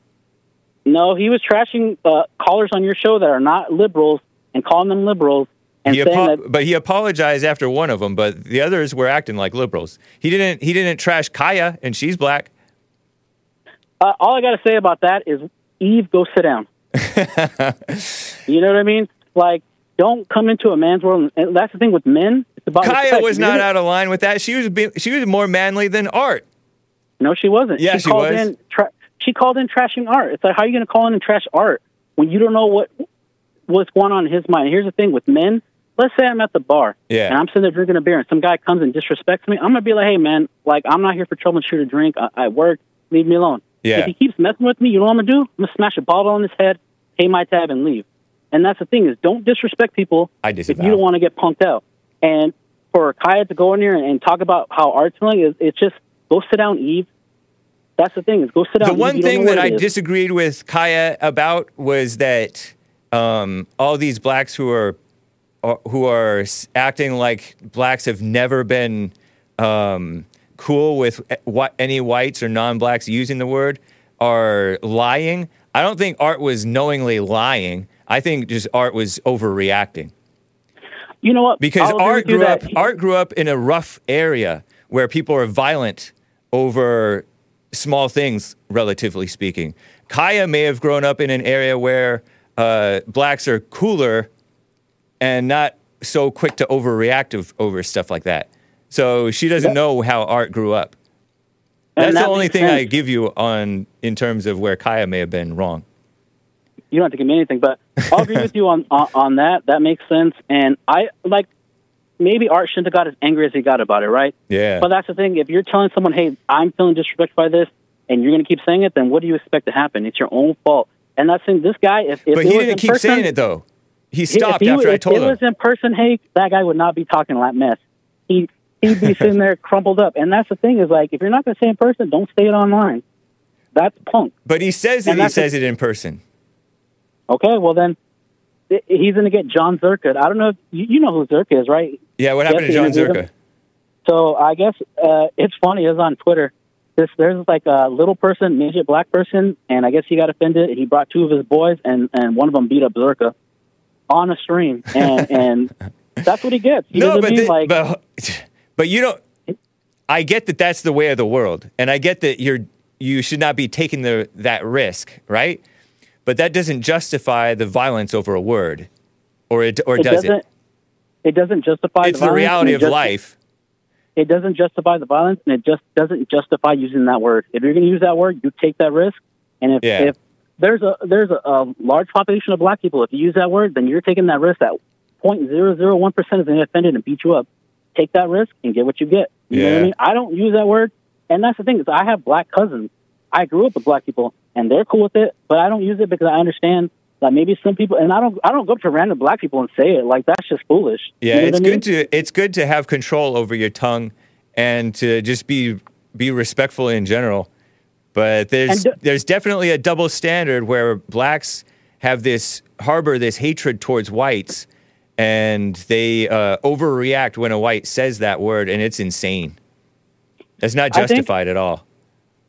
No, he was trashing uh, callers on your show that are not liberals and calling them liberals and He saying apo- that but he apologized after one of them, but the others were acting like liberals. He didn't. He didn't trash Kaya, and she's black. Uh, all I got to say about that is, Eve, go sit down. you know what I mean? Like, don't come into a man's world. And that's the thing with men. It's about Kaya respect. was not out of line with that. She was be- she was more manly than Art. No, she wasn't. Yeah, she, she called was. in. Tra- she called in trashing art. It's like, how are you going to call in and trash art when you don't know what what's going on in his mind? Here's the thing with men. Let's say I'm at the bar Yeah. and I'm sitting there drinking a beer, and some guy comes and disrespects me. I'm gonna be like, "Hey, man, like I'm not here for troubleshooter drink. I, I work. Leave me alone." Yeah. If he keeps messing with me, you know what I'm gonna do? I'm gonna smash a bottle on his head, pay my tab, and leave. And that's the thing is, don't disrespect people I if you don't want to get punked out. And for Kaya to go in here and, and talk about how art's feeling is it's just go sit down, Eve. That's the thing is go sit down. the one thing that I is. disagreed with Kaya about was that um, all these blacks who are are- who are acting like blacks have never been um, cool with eh, what any whites or non-blacks using the word are lying. I don't think Art was knowingly lying. I think just Art was overreacting You know what? because I'll Art grew up Art grew up in a rough area where people are violent over small things, relatively speaking. Kaya may have grown up in an area where uh, blacks are cooler and not so quick to overreact over stuff like that. So she doesn't know how Art grew up. That's that the only thing I give you on in terms of where Kaya may have been wrong. you don't have to give me anything, but I'll agree with you on, on on that. That makes sense. And I like maybe Art shouldn't have got as angry as he got about it, right? Yeah. But that's the thing. If you're telling someone, "Hey, I'm feeling disrespected by this," and you're going to keep saying it, then what do you expect to happen? It's your own fault. And that's in this guy. If, if but it he was didn't in keep person, saying it though. He if stopped he- after I if told it him. was in person, hey, that guy would not be talking that mess. He he'd be sitting there crumpled up. And that's the thing is like, if you're not going to say in person, don't say it online. That's punk. But he says And he says it in person. Okay, well then, he's going to get Jon Zherka. I don't know if you, you know who Zherka is, right? Yeah, what happened to Jon Zherka? So I guess uh, it's funny. It was on Twitter. This there's like a little person, midget black person, and I guess he got offended. He brought two of his boys, and and one of them beat up Zherka on a stream, and and that's what he gets. You know no, what I but, mean? the- like, but but you don't. I get that that's the way of the world, and I get that you're you should not be taking the that risk, right? But that doesn't justify the violence over a word, or it or it does doesn't. it? It doesn't justify. It's the, the reality of just- life. It doesn't justify the violence, and it just doesn't justify using that word. If you're going to use that word, you take that risk. And if, Yeah. if there's a there's a, a large population of black people, if you use that word, then you're taking that risk. That 0.001 percent is going to get offended and beat you up. Take that risk and get what you get. You know what Yeah. I mean? I don't use that word, and that's the thing is I have black cousins. I grew up with black people, and they're cool with it, but I don't use it because I understand that maybe some people, and I don't I don't go up to random black people and say it like that's just foolish. Yeah, You know it's I mean? good to it's good to have control over your tongue and to just be be respectful in general. But there's d- there's definitely a double standard where blacks have this harbor this hatred towards whites, and they uh, overreact when a white says that word, and it's insane. It's not justified at all.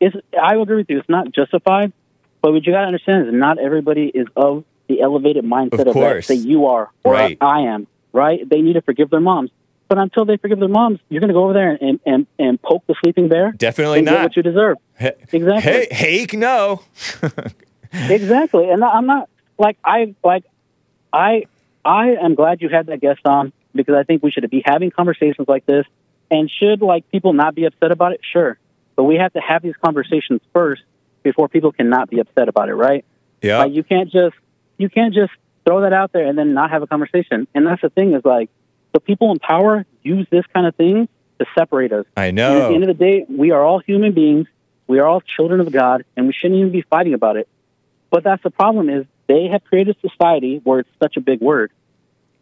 it's I agree with you. It's not justified, but what you got to understand is not everybody is of the elevated mindset Of of, that, you are or Right. I am. Right? They need to forgive their moms, but until they forgive their moms, you're going to go over there and, and and poke the sleeping bear. Definitely not. what you deserve. Exactly. Hey, hake no. exactly. And I'm not like I like I I am glad you had that guest on because I think we should be having conversations like this. And should like people not be upset about it? Sure, but we have to have these conversations first before people cannot be upset about it, right? Yeah. Like you can't just you can't just throw that out there and then not have a conversation. And that's the thing is like the people in power use this kind of thing to separate us. I And at the end of the day, we are all human beings. We are all children of God, and we shouldn't even be fighting about it. But that's the problem is they have created a society where it's such a big word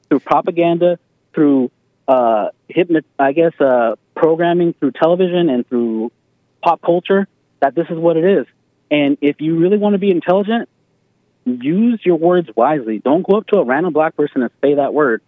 through propaganda, through uh, hypnot, I guess, uh, programming through television and through pop culture. That this is what it is. And if you really want to be intelligent, use your words wisely. Don't go up to a random black person and say that word.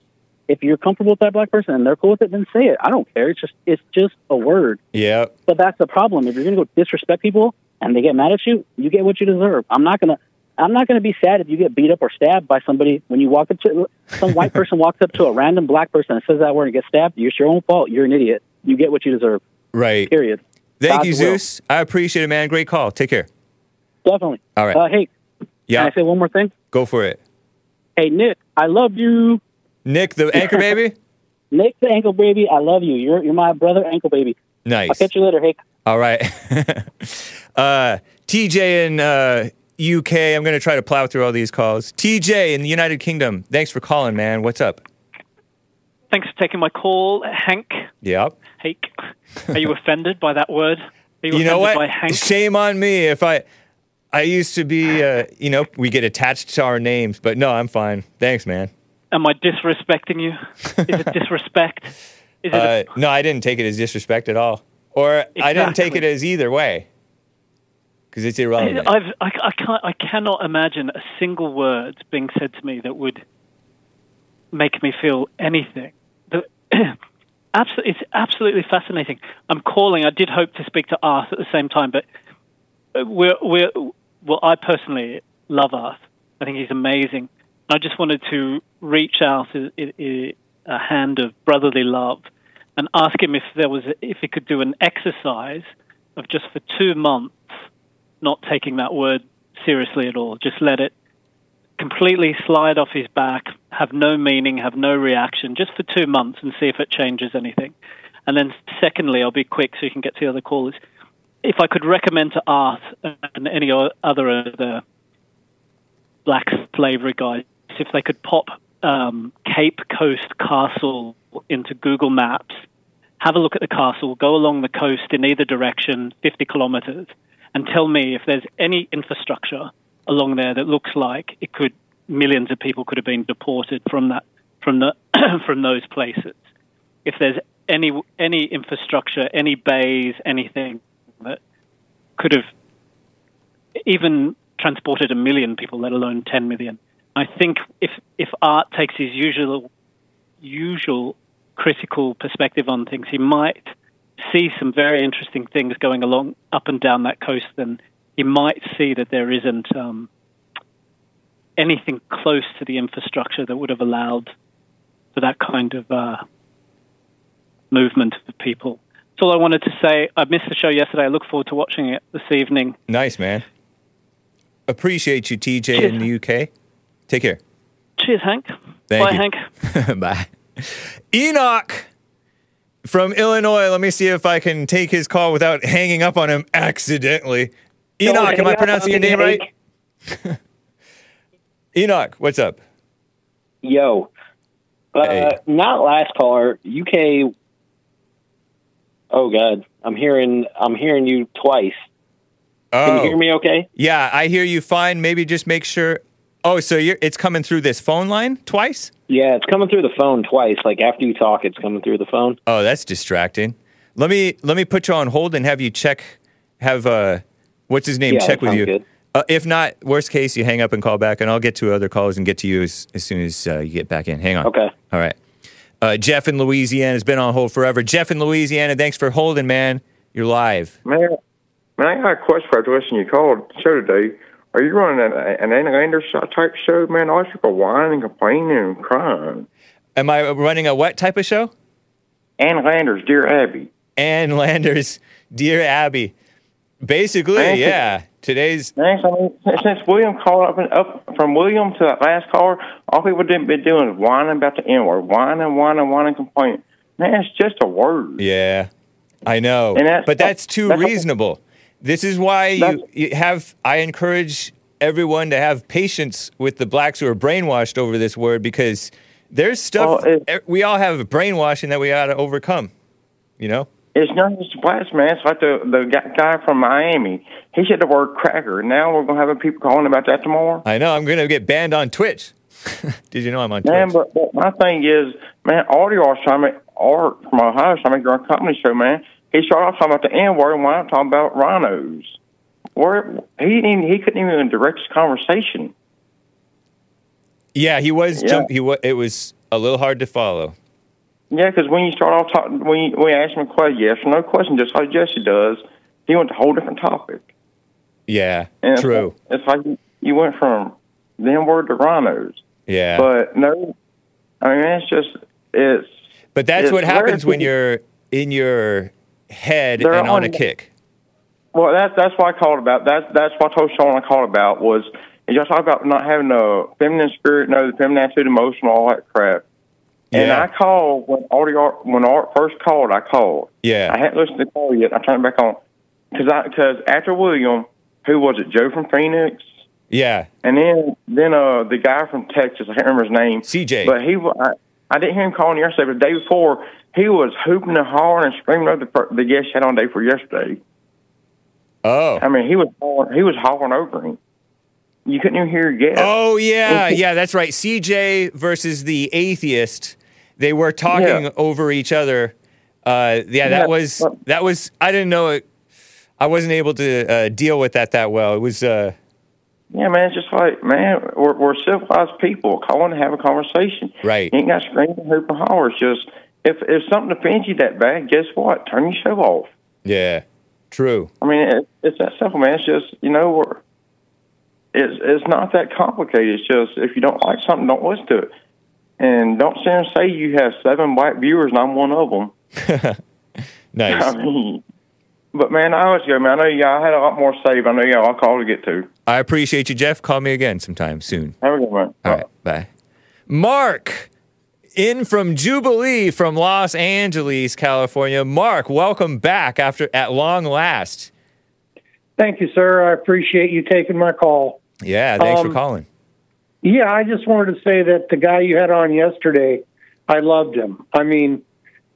If you're comfortable with that black person and they're cool with it, then say it. I don't care. It's just it's just a word. yeah. But that's the problem. If you're going to go disrespect people and they get mad at you, you get what you deserve. I'm not gonna. I'm not going to be sad if you get beat up or stabbed by somebody when you walk up to some white person walks up to a random black person and says that word and gets stabbed. It's your own fault. You're an idiot. You get what you deserve. Right. Period. Thank God's you, will. Zeus. I appreciate it, man. Great call. Take care. Definitely. All right. Uh, hey, Yeah. can I say one more thing? Go for it. Hey, Nick, I love you. Nick, the anchor baby. Nick, the ankle baby, I love you. You're you're my brother, ankle baby. Nice. I'll catch you later. Hey, All right. uh, TJ and uh, UK. I'm going to try to plow through all these calls. TJ in the United Kingdom. Thanks for calling, man. What's up? Thanks for taking my call, Hank. Yep. Hank. Are you offended by that word? Are you, You know what? By Hank? Shame on me if I. I used to be, uh, you know, we get attached to our names, but no, I'm fine. Thanks, man. Am I disrespecting you? Is it disrespect? Is it Uh, no, I didn't take it as disrespect at all, or I didn't take it as either way, because it's irrelevant. I've, I, I, can't, I cannot imagine a single word being said to me that would make me feel anything. The, it's absolutely fascinating. I'm calling. I did hope to speak to Art at the same time, but uh, we're, we're, well, I personally love Art. I think he's amazing. I just wanted to reach out a hand of brotherly love and ask him if there was if he could do an exercise of just for two months not taking that word seriously at all. Just let it completely slide off his back, have no meaning, have no reaction, just for two months and see if it changes anything. And then, secondly, I'll be quick so you can get to the other callers. If I could recommend to Art and any other of the black slavery guys, if they could pop um, Cape Coast Castle into Google Maps, have a look at the castle, go along the coast in either direction, 50 kilometers, and tell me if there's any infrastructure along there that looks like it could millions of people could have been deported from that from the from those places. If there's any any infrastructure, any bays, anything that could have even transported a million people, let alone 10 million. I think if if Art takes his usual usual critical perspective on things, he might see some very interesting things going along up and down that coast. Then you might see that there isn't um, anything close to the infrastructure that would have allowed for that kind of uh, movement of people. That's all I wanted to say. I missed the show yesterday. I look forward to watching it this evening. nice, man. Appreciate you, TJ in the UK. Take care. Cheers, Hank. Thank Bye, you. Hank. Bye. Enoch from Illinois. Let me see if I can take his call without hanging up on him accidentally. Enoch, am I pronouncing your name right? Enoch, what's up? Yo, uh, Hey. not last caller. UK. Oh God, I'm hearing. I'm hearing you twice. Can you Oh, hear me? Okay. yeah, I hear you fine. Maybe just make sure. Oh, so you're, it's coming through this phone line twice? Yeah, it's coming through the phone twice. Like after you talk, it's coming through the phone. Oh, that's distracting. Let me let me put you on hold and have you check. Have uh, what's his name? Yeah, check with you. good. Uh, if not, worst case, you hang up and call back, and I'll get to other calls and get to you as, as soon as uh, you get back in. Hang on. Okay. All right. Uh, Jeff in Louisiana has been on hold forever. Jeff in Louisiana, thanks for holding, man. You're live. Man, man, I got a question for you. Listen, you called the show today. Are you running an, an Anna Landers type show, man? All these people whining, and complaining, and crying. Am I running a what type of show? Ann Landers, Dear Abby. Ann Landers, Dear Abby. Basically, Thank you. yeah. Today's Thanks. I mean, since William called up and up from William to that last caller, all people didn't been doing is whining about the N word, whining, whining, whining, complaining. Man, it's just a word. Yeah, I know. And that's- but that's too that's- reasonable. This is why you, you have. I encourage everyone to have patience with the blacks who are brainwashed over this word because there's stuff Well, it- we all have brainwashing that we got to overcome. You know. It's not just blacks, man. It's like the the guy- from Miami. He said the word cracker. Now we're gonna have people calling about that tomorrow. I know. I'm gonna get banned on Twitch. Did you know I'm on Man, Twitch? but, but my thing is, man, audio was trying to Art from Ohio make your own comedy show, man. He started off talking about the N word and why I'm talking about rhinos. Where he didn't he couldn't even direct his conversation. yeah, he was. Yeah. Jump, he was. It was a little hard to follow. Yeah, because when you start off talking, when you, when you ask him a question, yes or no question, just like Jesse does, he went to a whole different topic. Yeah. And it's True. like- It's like you- you went from the N word to rhinos. Yeah. But no, I mean it's just it's But that's it's what happens when you're in your head They're and on on- a kick. Well, that's that's what I called about. That's that's what I told Sean I called about was and y'all talk about not having a feminine spirit, no, the feminine attitude, emotional, all that crap. And Yeah. I called when Audie Art when Art first called. I called. Yeah, I hadn't listened to the call yet. I turned it back on. because I because after William, who was it? Joe from Phoenix, Yeah. and then then uh the guy from Texas. I can't remember his name. CJ. But he, I, I didn't hear him calling yesterday. But the day before, he was hooping and hollering and screaming over the the guest had on day for yesterday. Oh. I mean, he was hollering, he was hollering over him. You couldn't even hear your guest. Oh yeah, yeah, that's right. CJ versus the atheist. They were talking Yeah. over each other. Uh, yeah, Yeah, that was that was. I didn't know it. I wasn't able to uh, deal with that that well. It was. Uh, Yeah, man, it's just like, man, we're, we're civilized people. Call and have a conversation. Right. You ain't got to scream and hoop and holler. It's just, if, if something offends you that bad, guess what? Turn your show off. yeah, true. I mean, it, it's that simple, man. It's just, you know, we're, it's, it's not that complicated. It's just, if you don't like something, don't listen to it. And don't sit and say you have seven white viewers and I'm one of them. Nice. I mean, but man, I was go, man. I know y'all had a lot more saved. I know y'all all call to get to. I appreciate you, Jeff. Call me again sometime soon. Have a good one. All right, bye. Mark, in from Jubilee from Los Angeles, California. Mark, welcome back after at long last. Thank you, sir. I appreciate you taking my call. Yeah, thanks for Um, calling. Yeah, I just wanted to say that the guy you had on yesterday, I loved him. I mean,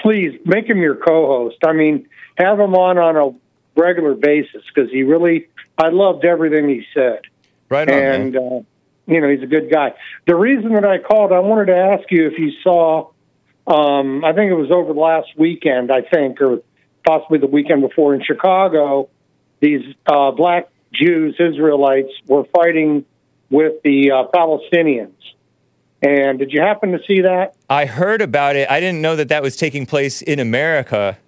please make him your co-host. I mean, have him on on a regular basis because he really, I loved everything he said. Right on, and uh, you know, he's a good guy. The reason that I called, I wanted to ask you if you saw. Um, I think it was over the last weekend. I think, or possibly the weekend before in Chicago. These uh, black Jews, Israelites, were fighting with the uh, Palestinians. And did you happen to see that? I heard about it. I didn't know that that was taking place in America.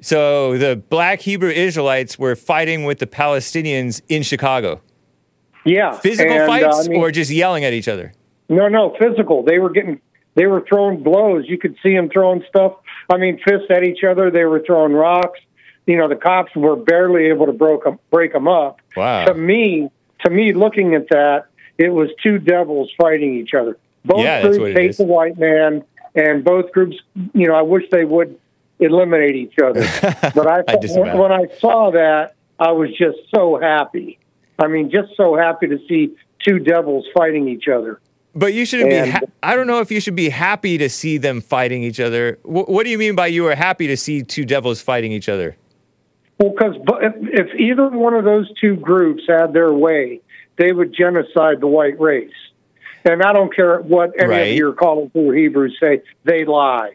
So the black Hebrew Israelites were fighting with the Palestinians in Chicago. Yeah, Physical And, uh, fights I mean- or just yelling at each other? No, no, physical. They were getting, they were throwing blows. You could see them throwing stuff. I mean, fists at each other. They were throwing rocks. You know, the cops were barely able to broke 'em- break them up. Wow. To me, to me, looking at that, it was two devils fighting each other. Both Yeah, groups hate the white man, and both groups, you know, I wish they would eliminate each other. but I, I disavow. when I saw that, I was just so happy. I mean, just so happy to see two devils fighting each other. But you shouldn't And- be. Ha- I don't know if you should be happy to see them fighting each other. Wh- what do you mean by you were happy to see two devils fighting each other? Well, because if, if either one of those two groups had their way, they would genocide the white race. And I don't care what any Right. of your calling through Hebrews say, they lie.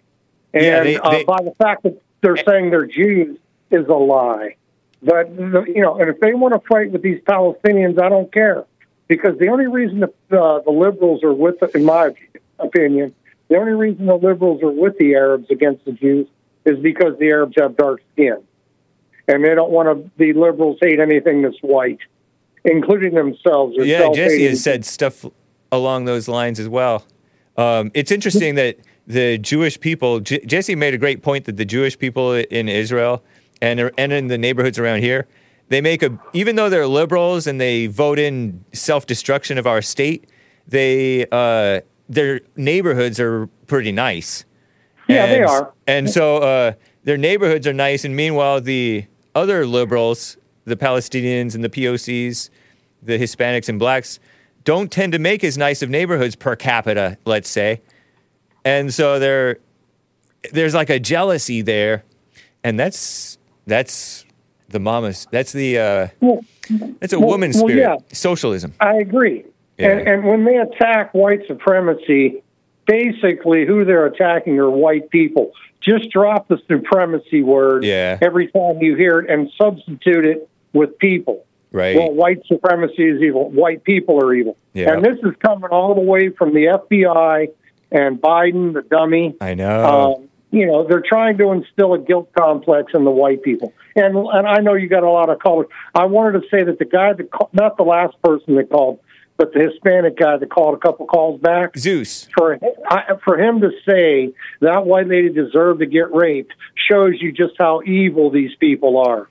And Yeah, they- uh, they- by the fact that they're saying they're Jews is a lie. But, you know, and if they want to fight with these Palestinians, I don't care. Because the only reason the, uh, the liberals are with, in my opinion, the only reason the liberals are with the Arabs against the Jews is because the Arabs have dark skin and they don't want to. The liberals hate anything that's white, including themselves. Yeah, Jesse has said stuff along those lines as well. Um, it's interesting that the Jewish people. J- Jesse made a great point that the Jewish people in Israel and and in the neighborhoods around here, they make a even though they're liberals and they vote in self destruction of our state, they uh, their neighborhoods are pretty nice. Yeah, they are. And so uh, their neighborhoods are nice, and meanwhile the other liberals, the Palestinians and the POCs, the Hispanics and blacks, don't tend to make as nice of neighborhoods per capita, let's say. And so there, there's like a jealousy there, and that's that's the mama's. That's the uh, that's a well- woman's well, spirit. yeah. Socialism. I agree. Yeah. And, and when they attack white supremacy, basically who they're attacking are white people. Just drop the supremacy word Yeah. every time you hear it and substitute it with people. Right. Well, white supremacy is evil. White people are evil. Yeah. And this is coming all the way from the FBI and Biden, the dummy. I know. Um, you know, they're trying to instill a guilt complex in the white people. And and I know you got a lot of callers. I wanted to say that the guy that call, not the last person that called, but the Hispanic guy that called a couple calls back. Zeus. For I, for him to say that white lady deserved to get raped shows you just how evil these people are.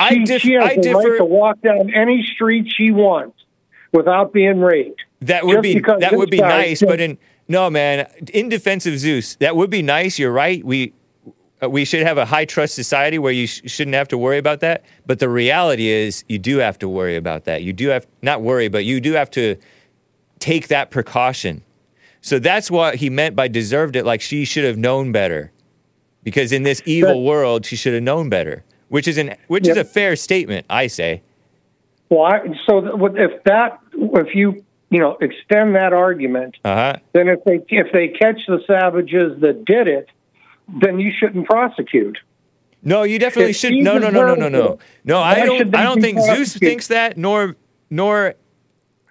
I she, dif- she has I the differ- right to walk down any street she wants without being raped. That would Just be that would be nice, but in no man, in defense of Zeus, that would be nice. You're right. We uh, we should have a high trust society where you sh- shouldn't have to worry about that. But the reality is, you do have to worry about that. You do have not worry, but you do have to take that precaution. So that's what he meant by deserved it. Like she should have known better, because in this evil world, she should have known better. Which is an which is a fair statement, I say. Well, I, so if that, if you, you know, extend that argument, Uh huh. then if they if they catch the savages that did it, then you shouldn't prosecute. No, you definitely If should. No, no, no, no, no, no. No, I don't. I don't think Zeus thinks that, nor nor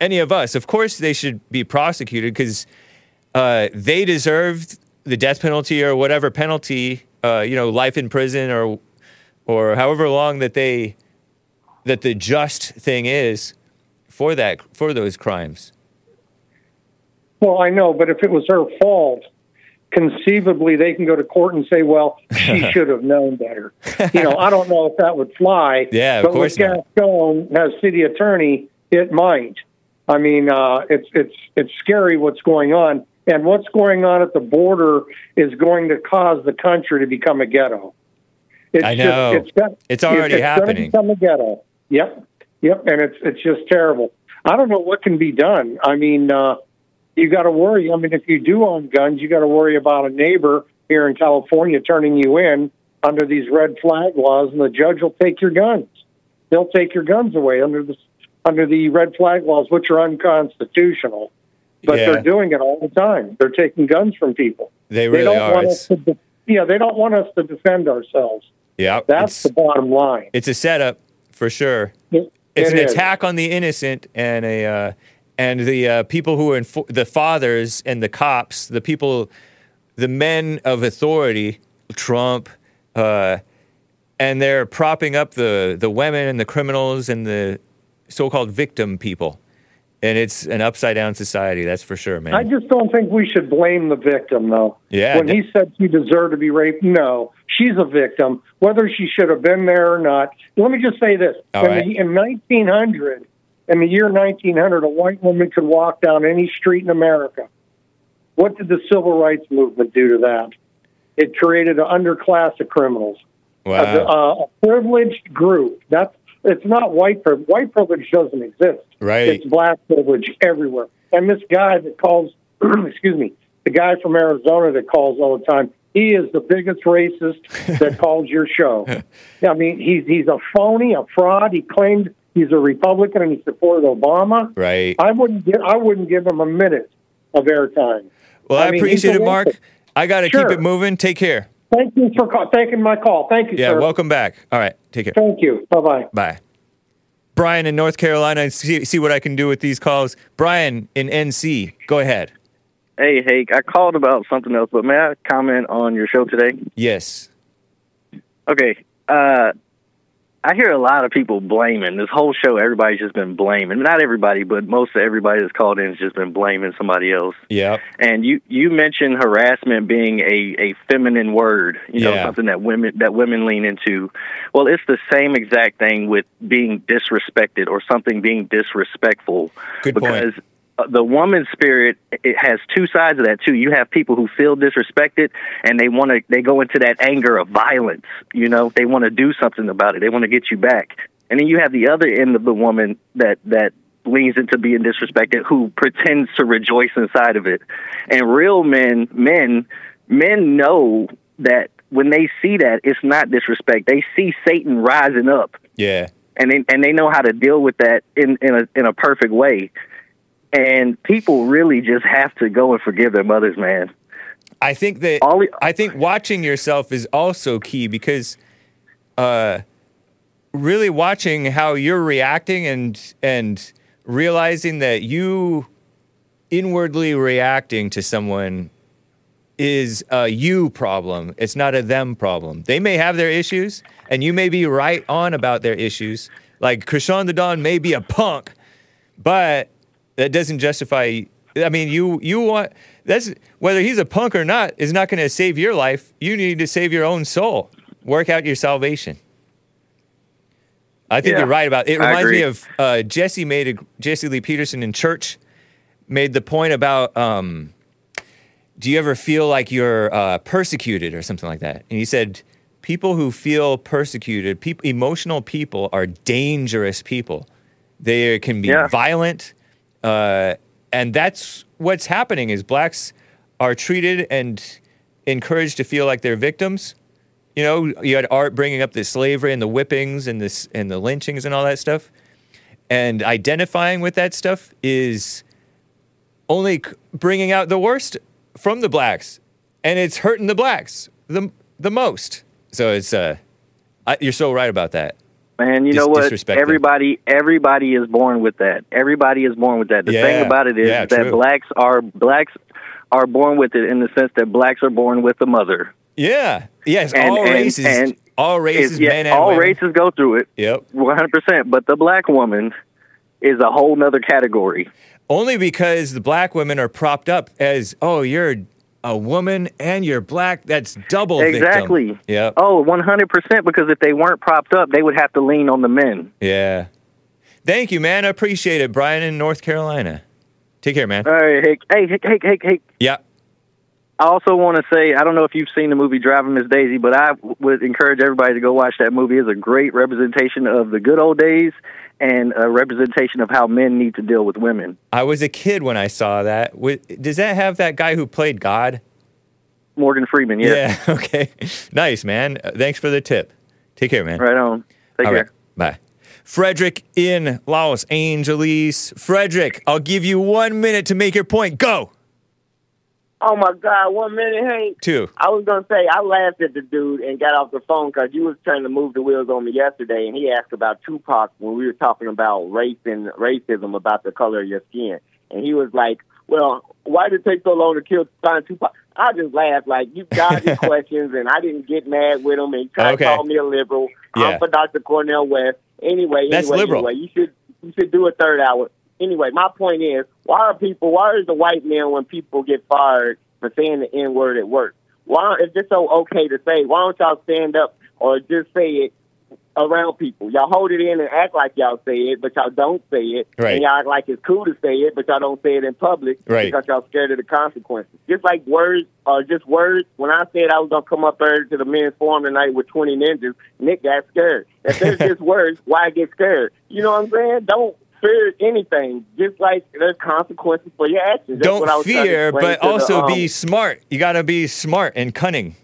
any of us. Of course, they should be prosecuted because uh, they deserved the death penalty or whatever penalty. Uh, you know, life in prison or or however long that they that the just thing is for that for those crimes. Well, I know, but if it was her fault, conceivably they can go to court and say, "Well, she should have known better." You know, I don't know if that would fly. Yeah, of course. but with. Gascon as city attorney, it might. I mean, uh, it's it's it's scary what's going on, and what's going on at the border is going to cause the country to become a ghetto. It's I know. Just, it's got, It's already it's happening. become a ghetto. Yep, yep, and it's it's just terrible. I don't know what can be done. I mean, uh, you got to worry. I mean, if you do own guns, you got to worry about a neighbor here in California turning you in under these red flag laws, and the judge will take your guns. They'll take your guns away under the under the red flag laws, which are unconstitutional. But Yeah. they're doing it all the time. They're taking guns from people. They really don't are. Want It's- us to de- yeah, they don't want us to defend ourselves. Yeah, That's the bottom line. It's a setup for sure. It- it's it an is. attack on the innocent and a uh, and the uh, people who are info- the fathers and the cops, the people, the men of authority, Trump, uh, and they're propping up the the women and the criminals and the so-called victim people, and it's an upside down society. That's for sure, man. I just don't think we should blame the victim, though. Yeah, When he said she deserved to be raped, no, she's a victim, whether she should have been there or not. Let me just say this: in, right. the, in 1900, in the year 1900, a white woman could walk down any street in America. What did the civil rights movement do to that? It created an underclass of criminals, wow. a, a, a privileged group. That's it's not white privilege. White privilege doesn't exist. Right. It's black privilege everywhere. And this guy that calls, excuse me, the guy from Arizona that calls all the time, he is the biggest racist that calls your show. I mean, he's he's a phony, a fraud. He claimed he's a Republican and he supported Obama. Right. I wouldn't give I wouldn't give him a minute of airtime. Well, I, mean, appreciate it, Mark. racist. I got to Sure. keep it moving. Take care. Thank you for call, taking my call. Thank you, Yeah, sir. welcome back. All right, take care. Thank you. Bye bye. Bye. Brian in North Carolina, see, see what I can do with these calls. Brian in NC, go ahead. Hey, Hake, I called about something else, but may I comment on your show today? Yes. Okay. Uh, I hear a lot of people blaming this whole show. Everybody's just been blaming. Not everybody, but most of everybody that's called in has just been blaming somebody else. Yeah. And you you mentioned harassment being a a feminine word, you know, Yeah. something that women that women lean into. Well, it's the same exact thing with being disrespected or something being disrespectful. Good point. because uh, Uh, the woman spirit it has two sides of that too. You have people who feel disrespected and they want to they go into that anger of violence. You know, they want to do something about it. They want to get you back. And then you have the other end of the woman that that leans into being disrespected who pretends to rejoice inside of it. And real men, men, men know that when they see that it's not disrespect. They see Satan rising up Yeah. and they and they know how to deal with that in in a in a perfect way. And people really just have to go and forgive their mothers, man. I think that I think watching yourself is also key because uh really watching how you're reacting and and realizing that you inwardly reacting to someone is a you problem. It's not a them problem. They may have their issues and you may be right on about their issues. Like Crishaun the Don may be a punk, but that doesn't justify I mean you you want that's whether he's a punk or not is not going to save your life. You need to save your own soul. Work out your salvation. I think Yeah, you're right about it. I Reminds me of uh, Jesse made a, Jesse Lee Peterson in church made the point about um, do you ever feel like you're uh, persecuted or something like that? And he said, people who feel persecuted, people, emotional people are dangerous people. They can be Yeah. violent, uh, and that's what's happening. Is blacks are treated and encouraged to feel like they're victims. You know, you had art bringing up the slavery and the whippings and this and the lynchings and all that stuff, and identifying with that stuff is only bringing out the worst from the blacks, and it's hurting the blacks the the most. So it's uh, I, you're so right about that. Man, you Dis- know what? Everybody, everybody is born with that. Everybody is born with that. The Yeah, thing about it is yeah, that true. blacks are blacks are born with it in the sense that blacks are born with a mother. Yeah, yes, And- all and- races, and all races, yeah, men and all women. races go through it. Yep. one hundred percent. But the black woman is a whole nother category. Only because the black women are propped up as, oh, you're a woman and you're black. That's double Exactly. Yep. Oh, one hundred percent. Because if they weren't propped up, they would have to lean on the men. Yeah. Thank you, man. I appreciate it, Brian in North Carolina. Take care, man. All right, hey, hey, hey, hey, hey. Yeah. I also want to say I don't know if you've seen the movie Driving Miss Daisy, but I would encourage everybody to go watch that movie. It's a great representation of the good old days and a representation of how men need to deal with women. I was a kid when I saw that. Does that have that guy who played God? Morgan Freeman, yeah. Yeah. Okay. nice, man. Uh, Thanks for the tip. Take care, man. Right on. Take All care. right. Bye. Frederick in Los Angeles. Frederick, I'll give you one minute to make your point. Go. Oh my God! One minute, hey. Two. I was gonna say I laughed at the dude and got off the phone because you was trying to move the wheels on me yesterday, and he asked about Tupac when we were talking about race and racism about the color of your skin, and he was like, "Well, why did it take so long to kill find Tupac?" I just laughed like you got these questions, and I didn't get mad with him, and tried Okay. to call me a liberal. Yeah. I'm for Dr. Cornel West. Anyway, That's anyway, liberal. Anyway, you should you should do a third hour. Anyway, my point is, why are people? Why is the white man when people get fired for saying the n word at work? Why if it's so okay to say? Why don't y'all stand up or just say it around people? Y'all hold it in and act like y'all say it, but y'all don't say it. Right. And y'all act like it's cool to say it, but y'all don't say it in public Right. because y'all scared of the consequences. Just like words are just words. When I said I was gonna come up there to the men's forum tonight with twenty ninjas, Nick got scared. If there's just words, why get scared? You know what I'm saying? Don't fear anything. Just like there's consequences for your actions. That's what I Don't was trying to fear, but to the, also um, be smart. You got to be smart and cunning.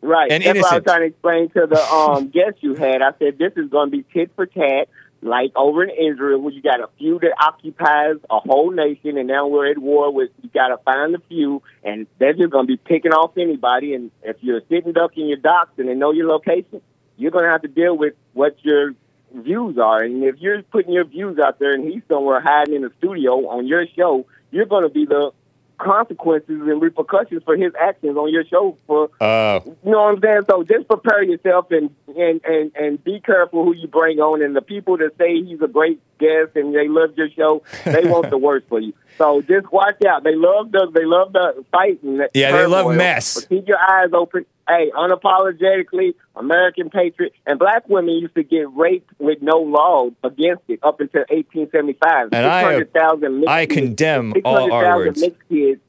Right. and That's what I was trying to explain to the um guest you had. I said this is going to be tit for tat, like over in Israel, where you got a few that occupies a whole nation, and now we're at war with. You got to find the few, and they're just going to be picking off anybody. And if you're sitting duck in your docks and they know your location, you're going to have to deal with what your views are. And if you're putting your views out there, and he's somewhere hiding in the studio on your show, you're going to be the consequences and repercussions for his actions on your show for Uh, you know what I'm saying? So just prepare yourself and and and and be careful who you bring on. And the people that say he's a great guest and they love your show, they want the worst for you. So just watch out. They love the they love the fight and Yeah, they love mess. But keep your eyes open. Hey, unapologetically American patriot. And black women used to get raped with no law against it up until 1875. And I- 600,000 I kids- condemn all 600,000 R-words. mixed kids.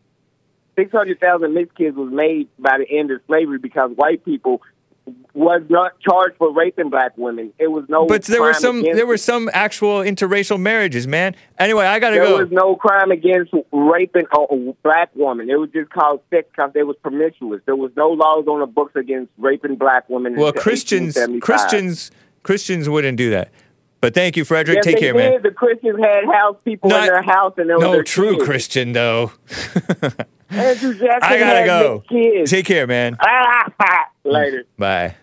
Six hundred thousand mixed kids was made by the end of slavery because white people was not charged for raping black women. It was no. but there were some there were some actual interracial marriages, man. Anyway, I got to there go. There was no crime against raping a black woman. It was just called sex because they was promiscuous. There was no laws on the books against raping black women. well, Christians Christians Christians wouldn't do that. But thank you, Frederick. Yes, Take care, did. man. The Christians had house people Not- in their house, and there No true kids. Christian though. Andrew Jackson I gotta go. Kids. Take care, man. Later. Bye.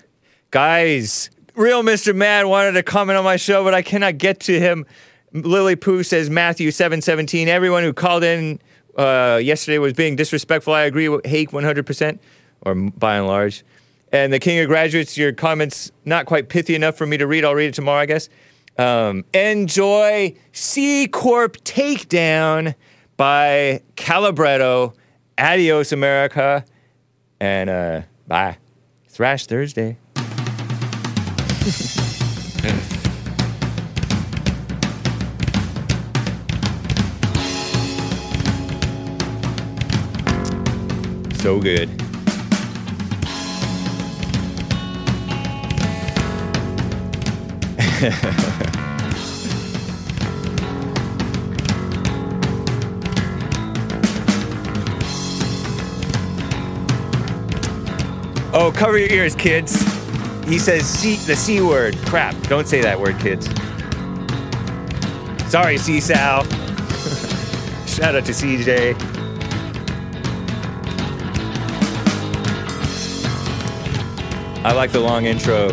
Guys, real Mr. Mad wanted to comment on my show, but I cannot get to him. Lily Pooh says Matthew 717. Everyone who called in uh, yesterday was being disrespectful. I agree with Hake 100%, or by and large. And the King of Graduates, your comments not quite pithy enough for me to read. I'll read it tomorrow, I guess. Um, enjoy C Corp Takedown by Calibretto. Adios, America. And uh, bye. Thrash Thursday. So good. oh, cover your ears, kids. He says C, the C word. Crap. Don't say that word, kids. Sorry, C Sal. Shout out to CJ. I like the long intro.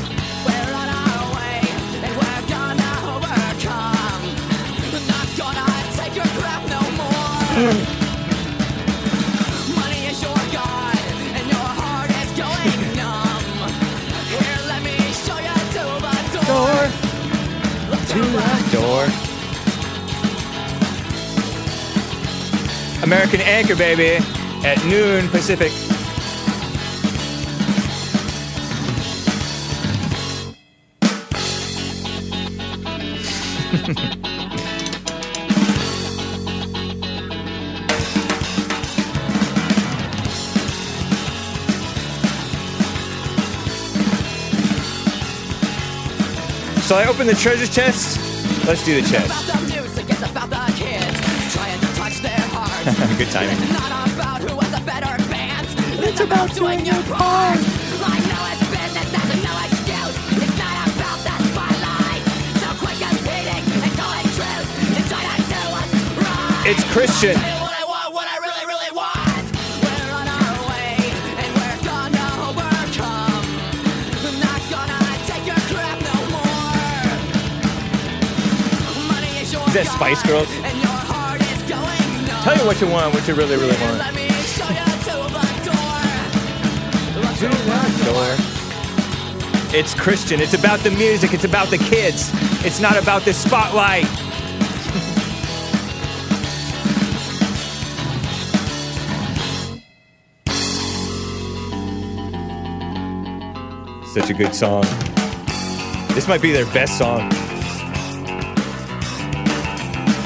American Anchor, baby, at noon Pacific. Shall I open the treasure chest? Let's do the chest. The music is about the kids trying to touch their hearts. Good timing. It's not about who has a better band. It's about doing your part. I know business, that's no excuse. It's not about the spotlight. So quit competing and calling truth. And try to do what's right. It's Christian. Is that Spice Girls? Tell you what you want, what you really, really want. Door. It's Christian. It's about the music. It's about the kids. It's not about the spotlight. Such a good song. This might be their best song.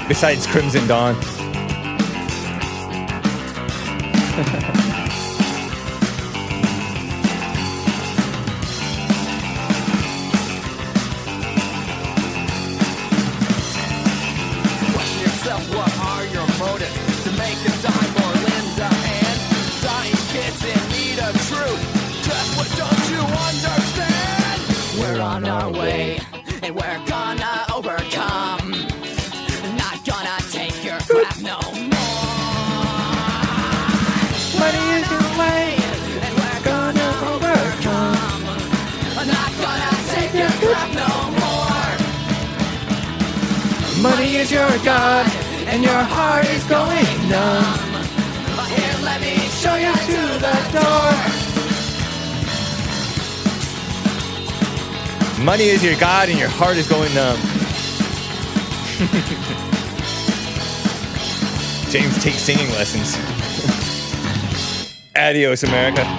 Besides Crimson Dawn. Money is your God and your heart is going numb. James takes singing lessons. Adios, America.